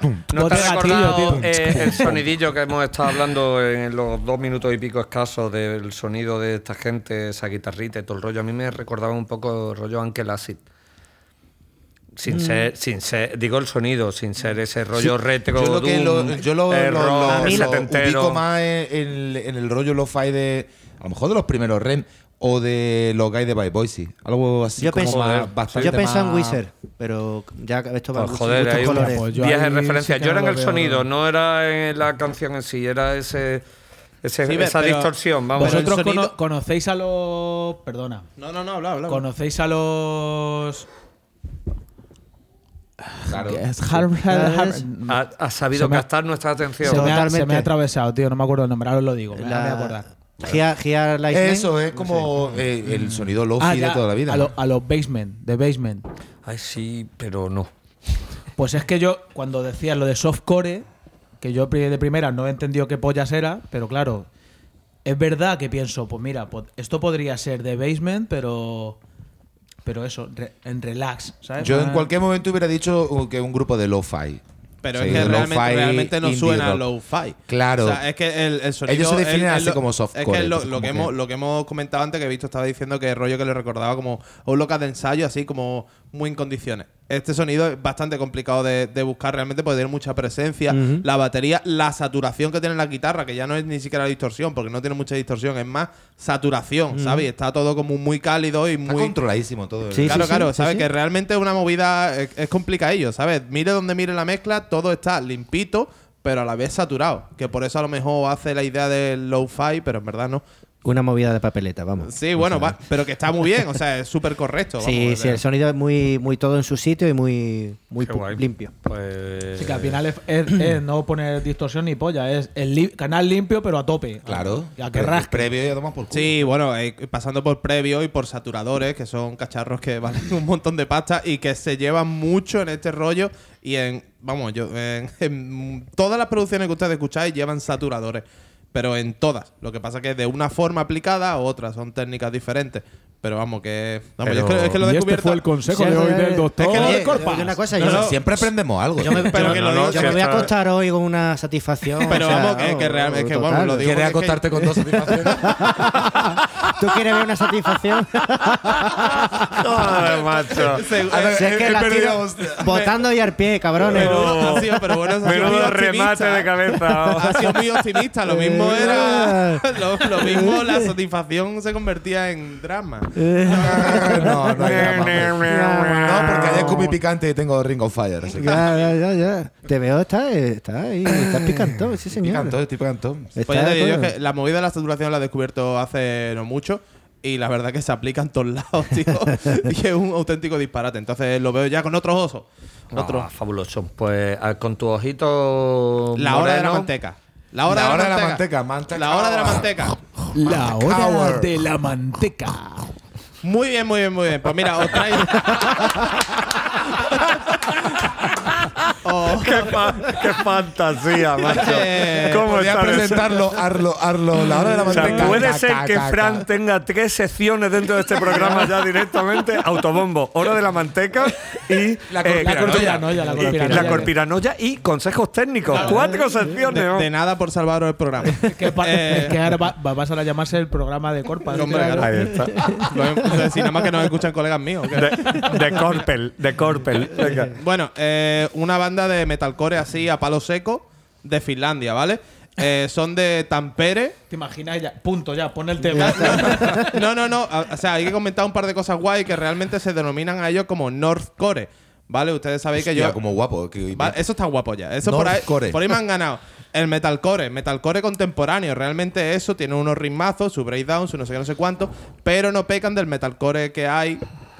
te no te has recordado tío. eh, el sonidillo que hemos estado hablando en los dos minutos y pico escasos del sonido de esta gente, esa guitarrita y todo el rollo? A mí me recordaba un poco el rollo Ankel Acid. Sin Mm. ser, sin ser, digo el sonido, sin ser ese rollo retro. Yo lo que lo, doom, yo lo, eh, lo- rock, lo- lo setentero. ubico más en, en- en el rollo lo-fi de. A lo mejor de los primeros REM o de los guys de By Boise. Algo así Yo como pensé, más, bastante yo pensaba en Wizard, pero ya esto va Pues, a joder, un colores. Pues yo viaje referencia. sí yo era en el veo. sonido, no era en la canción en sí, era ese, ese- Sí, esa pero- distorsión. Vamos. Vosotros cono- conocéis a los. Perdona. No, no, no, habla, habla. ¿Conocéis a los. Claro. Ha, ha sabido me captar nuestra atención. se, me ha, Totalmente. se me ha atravesado, tío. No me acuerdo el nombre, ahora os lo digo. Me, me voy a acordar. Gia- Gia Lightning. Eso es como eh, el sonido lo-fi Ah, de ya, toda la vida. A, ¿no? lo- a los basement, de basement. Ay, sí, pero no. Pues es que yo, cuando decías lo de softcore, que yo pri- de primera no he entendido qué pollas era, pero claro, es verdad que pienso, pues mira, esto podría ser de basement, pero. Pero eso, re- en relax, ¿sabes? Yo en Más- cualquier momento hubiera dicho uh, que un grupo de lo-fi. Pero es que realmente, realmente no suena low-fi. Claro. O sea, es que el, el sonido. Ellos se definen el- así lo- como Es softcore, que lo, que hemos, lo que hemos comentado antes, que he visto estaba diciendo que el rollo que le recordaba como un local de ensayo, así como muy en condiciones. Este sonido es bastante complicado de, de buscar realmente porque tiene mucha presencia. La batería, la saturación que tiene la guitarra, que ya no es ni siquiera la distorsión, porque no tiene mucha distorsión, es más saturación, ¿sabes? Y Está todo como muy cálido y Está muy. controladísimo todo. Sí, claro, sí, claro, sí, ¿sabes? sí. Que realmente es una movida es, es complicadillo, ¿sabes? Mire donde mire la mezcla, todo está limpito, pero a la vez saturado. Que por eso a lo mejor hace la idea del low-fi, pero en verdad no. Una movida de papeleta, vamos. Sí, bueno, va- pero que está muy bien, o sea, es súper correcto. [LAUGHS] Sí, vamos, sí, el sonido es muy, muy todo en su sitio y muy, muy limpio. Pues. Sí, que al final es, es- es [CLEARS THROAT] no poner distorsión ni polla, es el li- canal limpio pero a tope. Claro. A, a que rasque. Previo y a tomar por culo. Sí, bueno, eh, pasando por previo y por saturadores, que son cacharros que [LAUGHS] valen un montón de pasta y que se llevan mucho en este rollo. Y en, vamos, yo, en, en todas las producciones que ustedes escucháis llevan saturadores, pero en todas. Lo que pasa que de una forma aplicada, otras son técnicas diferentes. Pero vamos, que. vamos, Pero- es que, es que lo he este descubierto. fue el consejo Sí, de hoy del doctor. es que lo- Corpas. yo una cosa, No, yo, no, Siempre aprendemos algo. yo me, Pero yo- que lo yo me voy a acostar hoy con una satisfacción. Pero o sea, vamos, que- que real- es que, bueno, lo digo- ¿Quieres es acostarte con dos satisfacciones? [LAUGHS] ¿Tú quieres ver una satisfacción? Joder, macho. [LAUGHS] Se- A ver, Si es que he la perdido, tiro botando y al pie, cabrones. Menudo, ha sido- pero bueno, eso ha sido Menudo optimista. remate de cabeza. Ha sido muy optimista. Lo mismo era. [LAUGHS] Lo, lo mismo, la satisfacción se convertía en drama. [LAUGHS] no, no hay drama, hombre. No, porque ayer comí picante y tengo Ring of Fire. así que- Ya, ya, ya, ya. Te veo, está, está ahí, está picantón, sí, señor. Picantón, estoy picantón. Está, Pues ya te digo, yo es que la movida de la saturación la he descubierto hace no mucho. Y la verdad que se aplica en todos lados, [LAUGHS] tío. y es un auténtico disparate. Entonces lo veo ya con otros osos. Otro. Ah, fabuloso. Pues ah, con tu ojito. la hora de la manteca. La hora, La de, hora la de la manteca. manteca. La hora de la manteca. La hora de la manteca. Muy bien, muy bien, muy bien. Pues mira, os traigo. [LAUGHS] Oh, Qué, fa- qué fantasía, macho. Eh, ¿Cómo está eso? presentarlo, Arlo, Arlo, la hora de la O sea, manteca. puede ser que Fran tenga tres secciones dentro de este programa ya directamente. Autobombo, hora de la manteca y La eh, La corpiranoia, la y- corpiranoia. la corpiranoia y consejos técnicos. Cuatro secciones. de, ¿no? de nada por salvaros el programa. Que, pa- Eh, es que ahora va, va a pasar a llamarse el programa de. Hombre, claro. Ahí está. Si nada más que nos escuchan colegas míos. De, de Corpel, de Corpel. Venga. Bueno, eh, una banda de metalcore así a palo seco de Finlandia, ¿vale? Eh, son de Tampere. ¿Te imaginas ya? Punto, ya, pon el tema. No, no, no. O sea, hay que comentar un par de cosas guay que realmente se denominan a ellos como Northcore. ¿Vale? Ustedes sabéis que yo. como guapo. que- eso está guapo ya. Eso por ahí, Northcore. por ahí me han ganado. El metalcore, metalcore contemporáneo. Realmente eso tiene unos ritmazos, su breakdown, su no sé qué, no sé cuánto. Pero no pecan del metalcore que hay,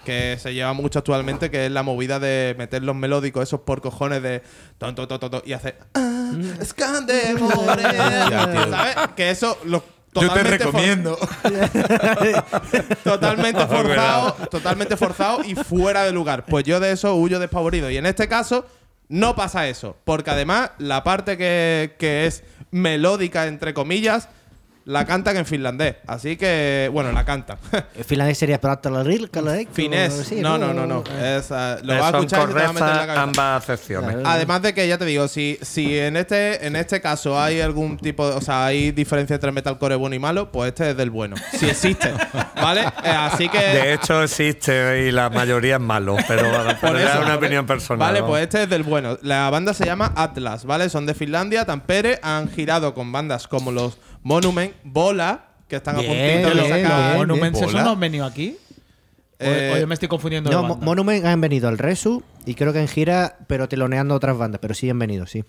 que se lleva mucho actualmente, que es la movida de meter los melódicos, esos por cojones de. Ton, ton, ton, ton, y hacer. Ah, [LAUGHS] tío. ¿Sabes? Que eso. Lo, Yo te totalmente for- recomiendo. [LAUGHS] totalmente [LAUGHS] forzado, totalmente forzado y fuera de lugar. Pues yo de eso huyo despavorido. Y en este caso no pasa eso, porque además la parte que, que es melódica, entre comillas, la cantan en finlandés. Así que, bueno, la cantan. [LAUGHS] El finlandés sería Prattalaril, Finés. No, no, no, no. Es, ah, lo Eh, vas a escuchar y te va a meter en la correctas cabeza. ambas secciones. Además de que ya te digo, si, si en este en este caso hay algún tipo de, o sea, hay diferencia entre metalcore bueno y malo, pues este es del bueno. Si existe, [LAUGHS] ¿vale? Eh, así que De hecho, existe y la mayoría es malo, pero, [LAUGHS] ya eso, es una opinión personal. Vale, ¿no? pues este es del bueno. La banda se llama Atlas, ¿vale? Son de Finlandia, Tampere. Han girado con bandas como los Monument, Bola, que están a puntito de bien, sacar. bien. Monuments, ¿eso Bola. no han venido aquí? O- Eh, o yo me estoy confundiendo No, de Mo- banda? Monument han venido al Resu y creo que en gira, pero teloneando otras bandas, pero sí han venido, sí.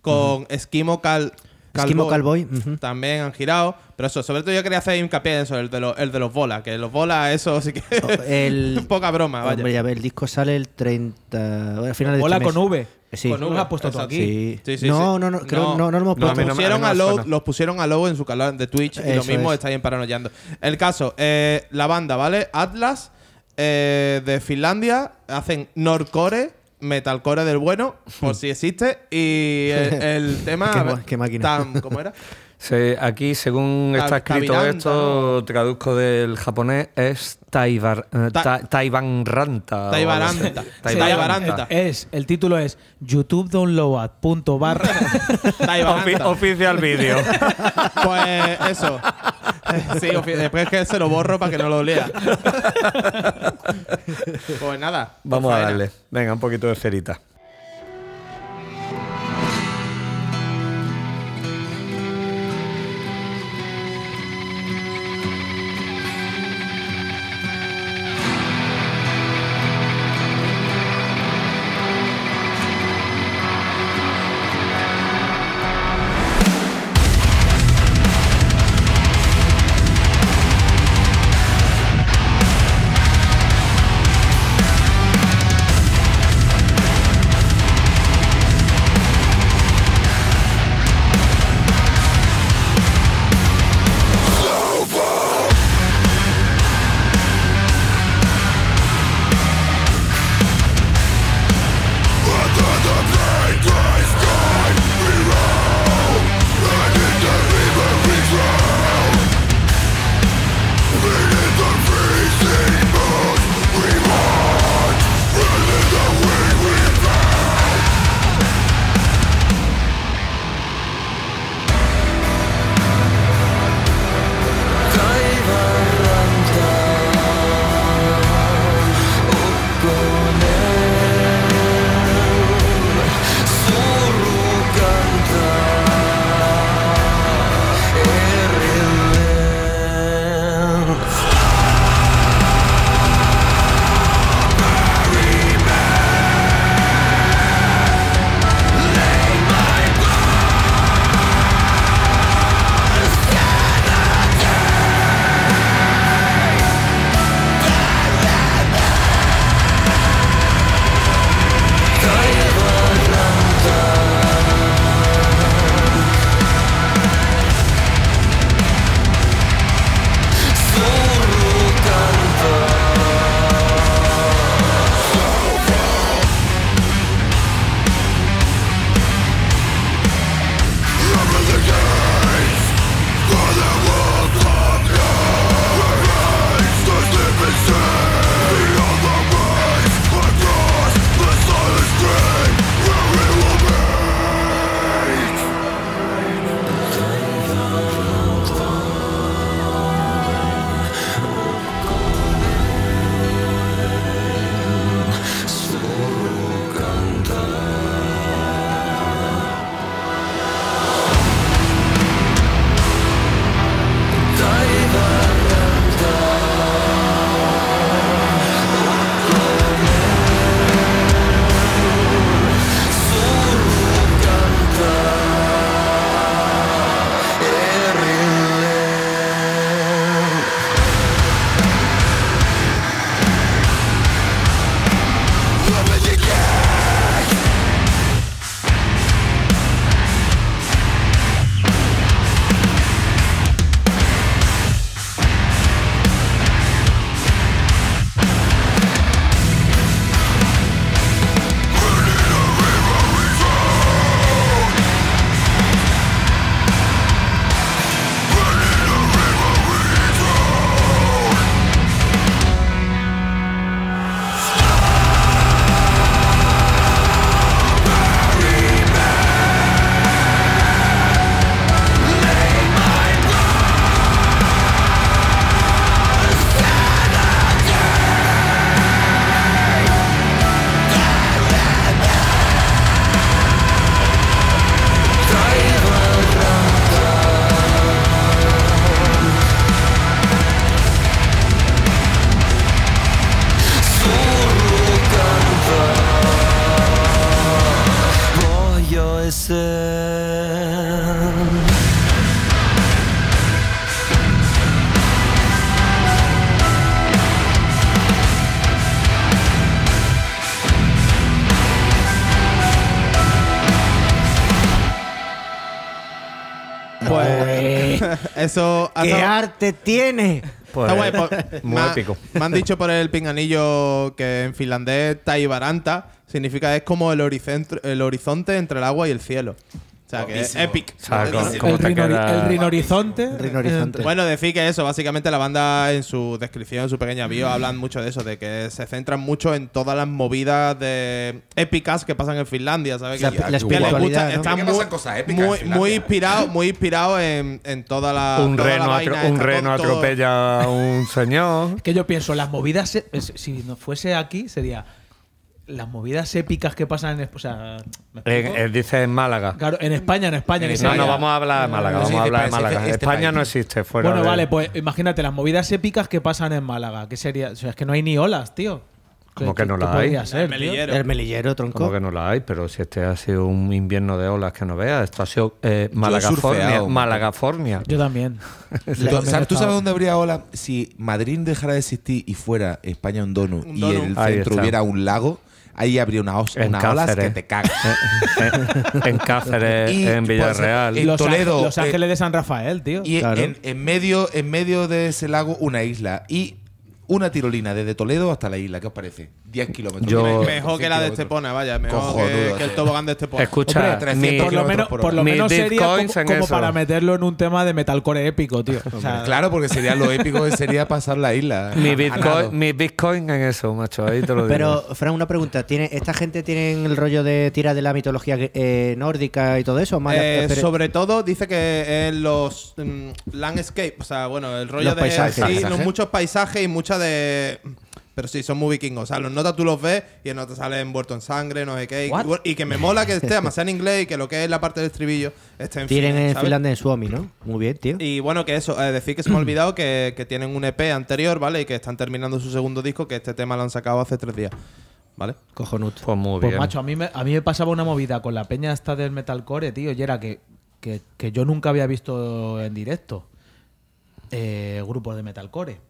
Con Esquimo Cal. Esquimo Cowboy. También han girado. Pero eso, sobre todo yo quería hacer hincapié en eso, el de, los, el de los bolas. Que los bolas, eso sí que. Oh, El, [LAUGHS] Poca broma, vaya. Hombre, ya ves, el disco sale el 30. Bueno, al final de Hola este mes. con V. Sí. Con ¿No V, lo has puesto tú exacto. aquí? Sí. Sí, sí, no, sí. no, no, creo no, no lo hemos puesto. no me- pusieron a a Low, los pusieron a Low en su canal de Twitch y lo Eso mismo es. está ahí paranoiando. El caso, eh, la banda, ¿vale? Atlas eh, de Finlandia hacen Nordcore, metalcore del bueno, por [LAUGHS] si existe, y el, el [LAUGHS] tema Qué ma- qué máquina. tan- ¿cómo era? [LAUGHS] Se- aquí, según está escrito Taviranta, esto, traduzco del japonés, es Taibar, eh, Ta- ta- Taivanranta. o Taibaranta. Taibaranta. Es, el título es youtube.download.barra [LAUGHS] Taibaranta. Ofi- oficial vídeo. [LAUGHS] Pues eso. Sí, después que se lo borro para que no lo lea. [LAUGHS] Pues nada. Vamos pues a faena. darle. Venga, un poquito de cerita. Eso ¡Qué estado- arte tiene! Pues, Está guay, pues, muy épico. Me han dicho por el pinganillo que en finlandés Taibaranta significa es como el horizonte entre el agua y el cielo. Sea, que es Guapísimo. epic. O sea, Bueno, ¿cómo- cómo el, te Rino, queda? el Rino Horizonte. Rino Horizonte. Bueno, decir que eso, básicamente la banda en su descripción, en su pequeña bio, hablan mucho de eso, de que se centran mucho en todas las movidas de épicas que pasan en Finlandia, ¿sabes? La- que, la que les espiritualidad, gusta- ¿no? están Que muy, cosas épicas en muy, Finlandia. muy inspirado, muy inspirado en, en toda la Un toda la reno, vaina atro- un reno todo- atropella a un señor. Que yo pienso, las movidas, e- es- si no fuese aquí, sería las movidas épicas que pasan en. O sea. En- él dice en Málaga. Claro, en España, en España. que No, sería- no, vamos a hablar de Málaga. No, sí, Vamos a hablar de Málaga. este España país. no existe fuera Bueno, de- vale, pues imagínate las movidas épicas que pasan en Málaga. que sería? O sea, es que no hay ni olas, tío. ¿Cómo que no ¿Qué las hay? ser, El melillero. El melillero, tronco. Como que no la hay, pero si este ha sido un invierno de olas que no veas, esto ha sido eh, Malagafornia. Malagafornia. Yo también. [LAUGHS] ¿Tú, Yo también sabes- ¿Tú sabes dónde habría ola? Si Madrid dejara de existir y fuera España un donut Un y el Ahí centro está. hubiera un lago, ahí habría una os- En unas olas que Cáceres. te cagas. [LAUGHS] en, Cáceres, Y, en pues, Villarreal. en Los, Toledo, Ángel- Los eh, Ángeles de San Rafael, tío. Y Claro. en, en medio, en medio de ese lago, una isla. Y una tirolina desde Toledo hasta la isla. ¿Qué os parece? 10 kilómetros. Yo- Mejor que la de Estepona, vaya, mejor Cojonudo, que, que el tobogán de Estepona. Escucha, Hombre, mi- 300 por lo menos, por por lo menos sería como, para meterlo en un tema de metalcore épico, tío. O sea, Claro, porque sería lo épico que sería pasar la isla. [LAUGHS] mi. Bitcoin, mi Bitcoin en eso, macho. Ahí te lo digo. Pero, Fran, una pregunta. ¿Tiene, ¿Esta gente tiene el rollo de tirar de la mitología eh, nórdica y todo eso? Más Eh, pero- sobre todo dice que en los mm, landscape, o sea, bueno, el rollo Los de paisajes. sí, ¿Paisajes? los muchos paisajes y mucha de pero sí, son muy vikingos. O sea, los notas tú los ves y en notas sale envuelto en sangre, no sé qué. Y, y que me mola que esté, además sea en inglés y que lo que es la parte del estribillo esté en Tienen fin, en. Finlandia en Suomi, ¿no? Muy bien, tío. Y bueno, que eso, eh, decir que se me ha [CLEARS THROAT] olvidado que, que tienen un EP anterior, ¿vale? Y que están terminando su segundo disco, que este tema lo han sacado hace tres días, ¿vale? Cojonut. Pues muy Pues bien. macho, a mí, me, a mí me pasaba una movida con la peña esta del metalcore, tío, y era que, que, que yo nunca había visto en directo eh, grupos de metalcore.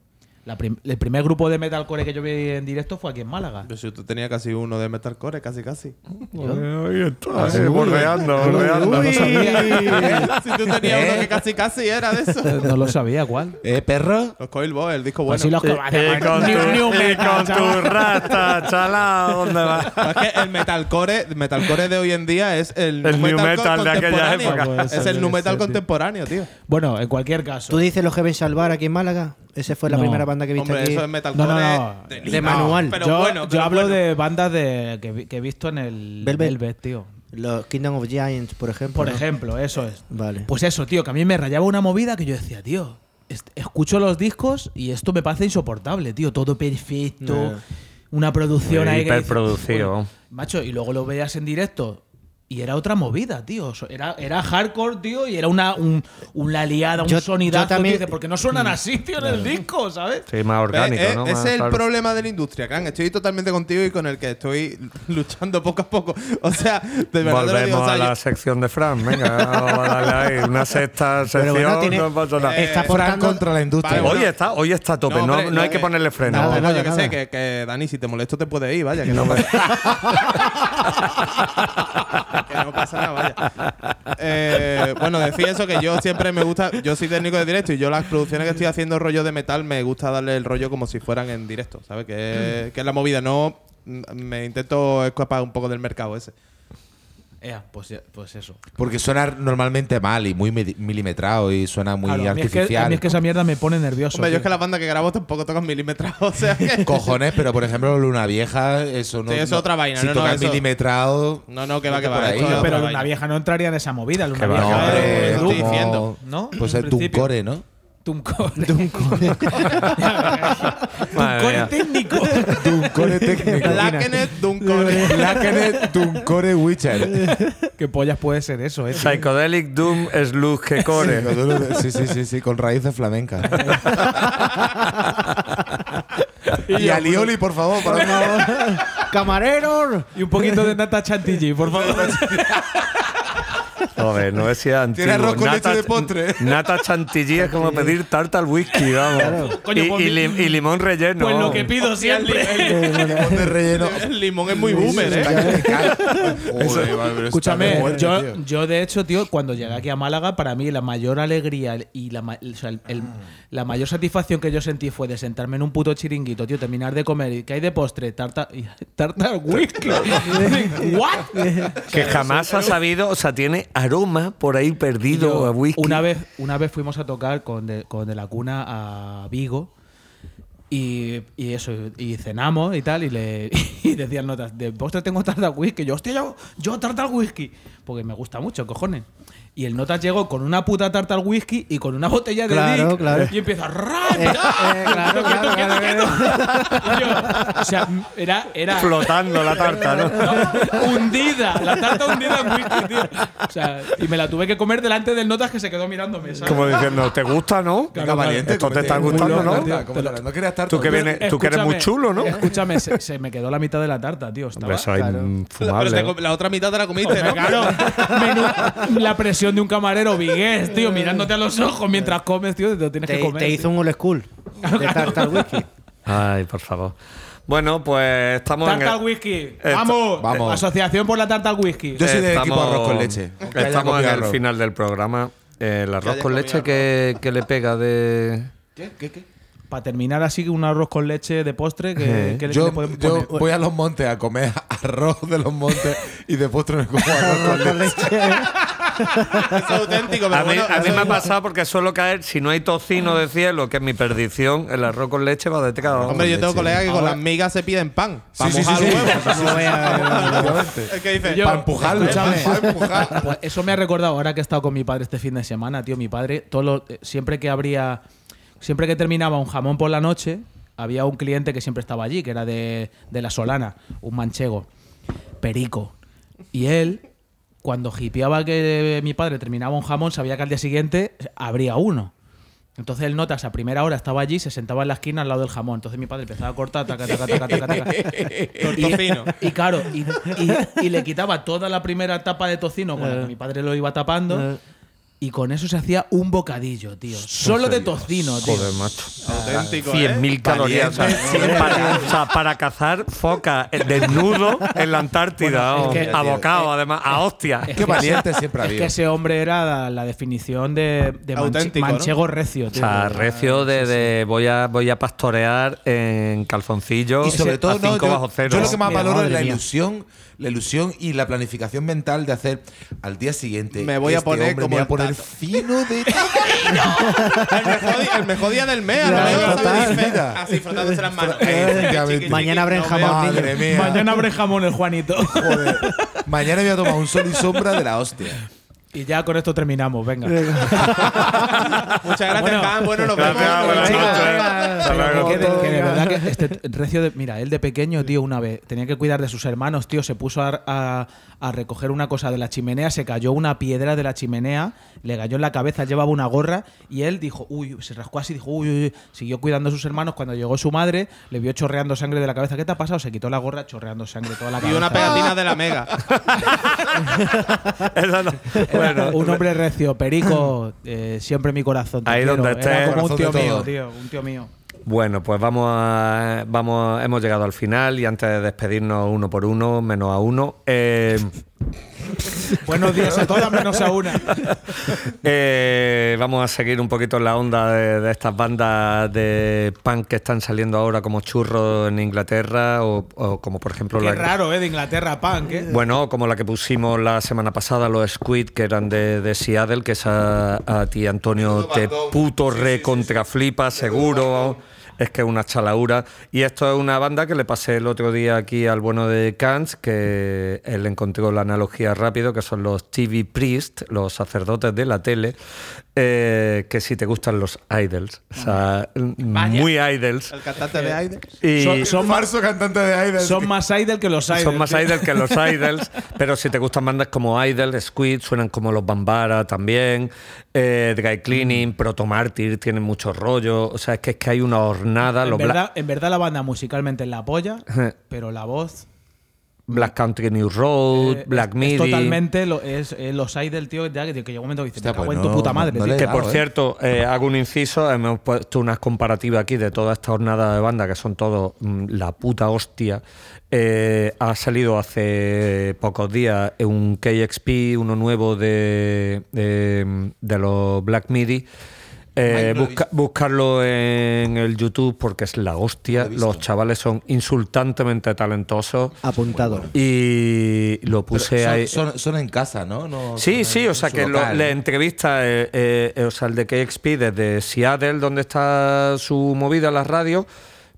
La prim- el primer grupo de metalcore que yo vi en directo fue aquí en Málaga. Yo si tú tenías casi uno de metalcore, casi casi. Ahí está, eh, borreando, borreando. No lo sabía. [LAUGHS] si tú tenías uno que casi casi era de eso. [LAUGHS] No lo sabía cuál. ¿Eh, perro? Los Coil Boys, el disco bueno. Pues sí, los Y, y con tu, New- new y metal, con tu chaval. rata, chalao, ¿dónde vas? [LAUGHS] Es que el metalcore, metalcore de hoy en día es el, El new metal de aquella contemporáneo. época. Puede Es el nu metal ser, contemporáneo, tío. Bueno, en cualquier caso. ¿Tú dices los Heaven Salvar aquí en Málaga? Esa fue la No. primera banda que viste Hombre, aquí. eso es metalcore No, no, no. de, De Lima. manual. Pero yo, bueno, yo pero hablo bueno. de bandas de, que, vi- que he visto en el Velvet. Velvet, tío. Los Kingdom of Giants, por ejemplo. Por ¿no? ejemplo, eso es. Vale. Pues eso, tío, que a mí me rayaba una movida que yo decía, tío, est- escucho los discos y esto me parece insoportable, tío, todo perfecto, Ya. una producción Muy ahí. que dices, hiperproducido. "Joder, macho, y luego lo veías en directo y era otra movida, tío. Era, era hardcore, tío, y era una, un, una liada, un Yo- sonidazo, yo también- tío, porque no suenan así, tío, en el disco, ¿sabes? Sí, más orgánico, Eh, eh, ¿no? ese Más, es el claro. problema de la industria, Can. Estoy totalmente contigo y con el que estoy [LAUGHS] luchando poco a poco. O sea, de verdad Volvemos digo. o sea, a la yo- sección de Fran. Venga, vamos a darle ahí una [LAUGHS] sexta sección. bueno, tiene- no pasa nada. Eh, Está Fran aportando- contra la industria. Vale, hoy, está, hoy está a tope, no, No, hombre, no hay que eh, ponerle freno. nada, No, nada, yo que sé, que, que, Dani, si te molesto te puedes ir, vaya, que no, [LAUGHS] que no pasa nada, vaya. Eh, bueno, decía eso que yo siempre me gusta, yo soy técnico de directo y yo las producciones que estoy haciendo rollo de metal me gusta darle el rollo como si fueran en directo, ¿sabes? Que, que es la movida, no mm, me intento escapar un poco del mercado ese. Ea, pues, ya- pues eso. Porque suena normalmente mal y muy milimetrado y suena muy Claro, a, mí es que, artificial. a mí es que esa mierda me pone nervioso. Hombre, yo es que las bandas que grabo tampoco tocan milímetros, [LAUGHS] o sea que... [LAUGHS] Cojones, pero por ejemplo, Luna Vieja, eso no. Sí, eso es no- otra vaina, Si no, no, tocan eso- milimetrado. No, no, que va, que va, Pero vaina. una vieja no entraría en esa movida. Luna vieja No, hombre, estoy diciendo. ¿no? Pues es. Duncore, ¿no? Tumcore. [LAUGHS] Madre Tumcore mía. técnico. [LAUGHS] Duncore técnico. Blackenet Duncore. Blackenet Duncore Witcher. ¿Qué pollas puede ser eso, eh? Psychedelic Doom Slug que core. Sí, sí, sí, sí, con raíces flamencas. [LAUGHS] y Alioli, por favor, para [LAUGHS] ¡Camarero! Y un poquito de nata chantilly, por favor. Joder, no decía antiguo. ¿Tiene arroz con leche Nata- de postre? Nata chantilly es como pedir tarta al whisky, vamos. Coño, y, pues y mi- lim- y limón relleno. Pues lo que pido siempre. [LAUGHS] de relleno. El limón es muy boomer, ¿eh? [LAUGHS] Joder, vale, pero está Escúchame, yo, de hecho, tío, cuando llegué aquí a Málaga, para mí la mayor alegría y la, ma- o sea, el- el- la mayor satisfacción que yo sentí fue de sentarme en un puto chiringuito, tío, terminar de comer y que hay de postre, tarta, [LAUGHS] tarta al whisky. ¿What? Que jamás ha sabido, o sea, tiene aroma por ahí perdido yo, a whisky. Una vez, una vez fuimos a tocar con de, con de la cuna a Vigo y, y eso, y cenamos y tal, y le [LAUGHS] y decían notas, de postre tengo tarta whisky. Yo, hostia, yo, yo tarta whisky. Porque me gusta mucho, cojones. Y el notas llegó con una puta tarta al whisky y con una botella de Claro, Dick, claro. y empieza ¡ra! Eh, eh, claro, [LAUGHS] claro, claro, Y yo, o sea, era, era Flotando la tarta, ¿no? [LAUGHS] no, hundida, la tarta hundida en whisky, tío. O sea, y me la tuve que comer delante del notas que se quedó mirándome, ¿sabes? Como diciendo, ¿te gusta, no? Venga, valiente. Esto te está gustando, ¿no? cómetela, No querías tarta. Tú que, vienes, tú que eres muy chulo, ¿no? Escúchame, se, se me quedó la mitad de la tarta, tío. Estaba, Hombre, eso es claro. Pero infumable. te ¿no? com- la otra mitad te la comiste, ¿no? Claro, menú- la presión de un camarero vigués, tío, mirándote a los ojos mientras comes, tío, te lo tienes que comer. te hizo un old school de [LAUGHS] tarta al whisky. Ay, por favor. Bueno, pues estamos en Tarta el- al whisky. Vamos. vamos. Asociación por la tarta al whisky. Yo soy de equipo arroz con leche. Estamos en el arroz. final del programa. El arroz con leche arroz. que, que le pega de. ¿Qué? ¿Qué? ¿Qué? Para terminar así, un arroz con leche de postre, que, que le- Yo, le podemos yo poner? voy a los montes a comer arroz de los montes y de postre me como arroz con leche. Es auténtico, pero A mí, a mí me ha pasado porque suelo caer, si no hay tocino de cielo, que es mi perdición, el arroz con leche va de cada Hombre, yo tengo colegas que con las migas se piden pan. Para Sí, sí, mojar sí, sí. huevo. Para empujarlo. Escúchame. Para empujar. [LAUGHS] Pues eso me ha recordado ahora que he estado con mi padre este fin de semana, tío. Mi padre, todo lo- eh, siempre que abría, siempre que terminaba un jamón por la noche, había un cliente que siempre estaba allí, que era de, de la Solana, un manchego, Perico. Y él, cuando hipeaba que mi padre terminaba un jamón, sabía que al día siguiente habría uno. Entonces el notas a primera hora estaba allí, se sentaba en la esquina al lado del jamón. Entonces mi padre empezaba a cortar, taca, taca, taca, taca, taca. [LAUGHS] Y, y claro, y, y- y le quitaba toda la primera tapa de tocino con la que mi padre lo iba tapando. Y con eso se hacía un bocadillo, tío. Solo de tocino, tío. Joder, macho. Auténtico, ¿eh? 100.000 calorías. O sea, para, o sea, para cazar foca eh, desnudo en la Antártida. Bueno, es que- a bocado, además, a hostia. Es Qué que valiente ese- siempre ha Es que ese hombre era la, la definición de, de manche- Auténtico, ¿no? manchego recio, O tío. sea, recio de, de voy a voy a pastorear en calzoncillos Y sobre todo, a no, 5 yo, bajo cero. yo lo que más Mira, valoro es la mía. La ilusión y la planificación mental de hacer al día siguiente. Me voy a este poner hombre como me voy a el poner fino de [LAUGHS] el, mejor, di- el mejor día del mes. a Claro, Así frotándose las manos. Mañana abren No jamón, veo- Madre mía. Mañana abre jamón el Juanito. Joder. Mañana voy a tomar un sol y sombra de la hostia. Y ya con esto terminamos, venga. [LAUGHS] Muchas gracias, Bueno. Bueno, nos Gracias, vemos. buenas noches. Que de, que de verdad que este [LAUGHS] recio de, mira, él de pequeño, tío, una vez tenía que cuidar de sus hermanos, tío, se puso a, a- a recoger una cosa de la chimenea, se cayó una piedra de la chimenea, le cayó en la cabeza, llevaba una gorra y él dijo, uy, se rascó así, dijo, uy, uy, uy". siguió cuidando a sus hermanos. Cuando llegó su madre, le vio chorreando sangre de la cabeza. ¿Qué te ha pasado? Se quitó la gorra chorreando sangre toda la Y cabeza. una pegatina de la mega. [LAUGHS] Esa no- Bueno, un hombre recio, Perico, eh, siempre en mi corazón. te Ahí quiero. donde Era estés. como un tío mío, tío, un tío mío. Bueno, pues vamos a, vamos, hemos llegado al final y antes de despedirnos uno por uno, menos a uno, eh, [LAUGHS] Buenos días a todas menos a una. eh, vamos a seguir un poquito en la onda de, de estas bandas de punk que están saliendo ahora como churros en Inglaterra o, o como por ejemplo Qué la, raro, ¿eh? De Inglaterra, punk, ¿eh? Bueno, como la que pusimos la semana pasada, los Squid, que eran de, de Seattle, que esa a ti, Antonio, te puto recontraflipa, seguro. Es que es una chalaura. Y esto es una banda que le pasé el otro día aquí al bueno de Kant, que él encontró la analogía rápido, que son los TV Priest, los sacerdotes de la tele, eh, que si te gustan los idols. O sea, muy idols. El cantante de Aide. Y Son, son más, cantante de Aiden. son más idol que los idols. son más idols que los [LAUGHS] idols, pero si te gustan bandas como Idol, Squid, suenan como los Bambara también, eh, Dry Mm. Cleaning, Proto Martyr, tienen mucho rollo, o sea, es que, es que hay una hornada, En los Bla- verdad, en verdad la banda musicalmente es la polla, [LAUGHS] pero la voz Black Country New Road, eh, Black Midi. es totalmente lo, es, es los idol, tío, ya que, que llega un momento que dice, Hostia, me cago pues en tu puta madre, no Que por eh. cierto, eh, hago un inciso, hemos puesto unas comparativas aquí de toda esta jornada de banda, que son todos mm, la puta hostia. Eh, ha salido hace pocos días un KXP, uno nuevo de, de, de los Black Midi. Eh, lo busca- buscarlo en el YouTube porque es la hostia. Lo. Los chavales son insultantemente talentosos. Apuntado. Y lo puse son, ahí. son- son en casa, ¿no? No Sí, sí, en o sea que lo- local. le entrevista, eh, eh, o sea, el de KXP desde Seattle, donde está su movida, la radio,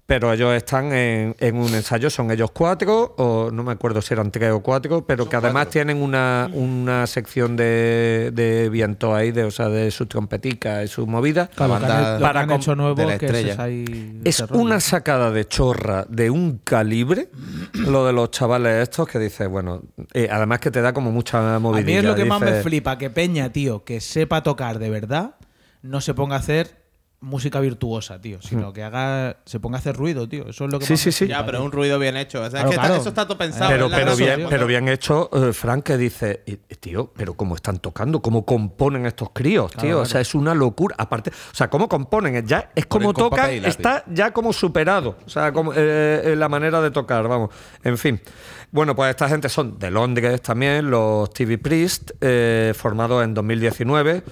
pero ellos están en, en un ensayo, son ellos cuatro, o no me acuerdo si eran tres o cuatro, pero que además tienen una, una sección de, de viento ahí, de, o sea, de su trompetica y su movida. Claro, lo que han- banda lo que para han com- hecho nuevo de la que es estrella. esa ahí- Es una sacada de chorra de un calibre, lo de los chavales estos, que dices, bueno, eh, además que te da como mucha A movilidad. mí es lo que más me flipa, que Peña, tío, que sepa tocar de verdad, no se ponga a hacer música virtuosa, tío, sino que haga se ponga a hacer ruido, tío. Eso es lo que Sí, sí, sí. Ya, pero un ruido bien hecho. O sea, Claro, es que está- eso está todo pensado. Pero, pero, bien, tío. pero bien hecho, eh, Frank, que dice, "Y- y, tío, pero cómo están tocando, cómo componen estos críos, tío. O sea, es una locura. Aparte, o sea, cómo componen, ya es como tocan, está ya como superado. O sea, como, eh, eh, la manera de tocar, vamos. En fin. Bueno, pues esta gente son de Londres también, los TV Priest, eh, formados en 2019.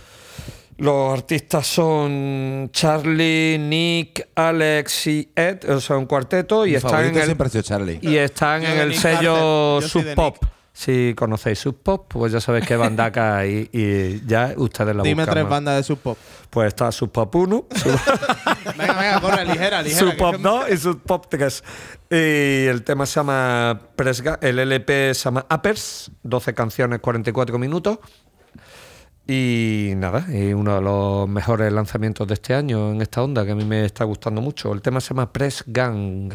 Los artistas son Charlie, Nick, Alex y Ed, o sea, un cuarteto, y Mi están en el, siempre ha sido Charlie. y están Yo en de el Nick sello Carter, yo soy de Sub Pop. Si conocéis Sub Pop, pues ya sabéis qué bandaca hay y ya ustedes la Dime buscan tres más. bandas de sub pop. Pues está Sub Pop 1, [LAUGHS] Sub, Venga, venga, corre, ligera, ligera. Sub que Pop es que- 2 y Sub Pop 3. Y el tema se llama Press Ga- el LP se llama Uppers, 12 canciones, 44 minutos. Y nada, y uno de los mejores lanzamientos de este año en esta onda, que a mí me está gustando mucho. El tema se llama Press Gang.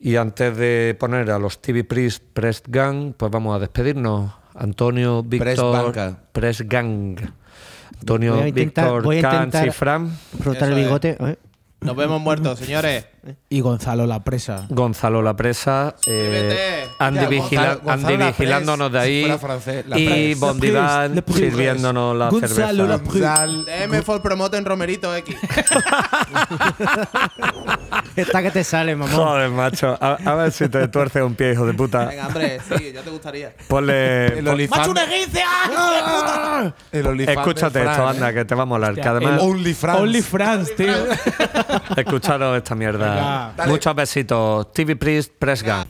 Y antes de poner a los TV Priest Press Gang, pues vamos a despedirnos. Antonio, Víctor. Press Gang. Antonio, Víctor, Cans y Fran. Frotar el Eso es. bigote. ¿eh? Nos vemos muertos, señores. Y Gonzalo la presa. Gonzalo La Presa, eh, Andy, vigila- Gonzalo- Gonzalo Andy vigilándonos de si ahí fuera francés, La y Press, sirviéndonos la Gonzalo cerveza. DM for promote en Romerito X. [LAUGHS] Esta que te sale, mamón. Joder, macho. A, a ver si te tuerces un pie, hijo de puta. Venga, hombre, sí, ya te gustaría. Ponle. El olifante. El olifante Escúchate de esto, Fran, anda, ¿eh? que te va a molar. Que además, El OnlyFans. Only France, tío. escucharos esta mierda. Venga. Muchos besitos. TV Priest, Press Gang.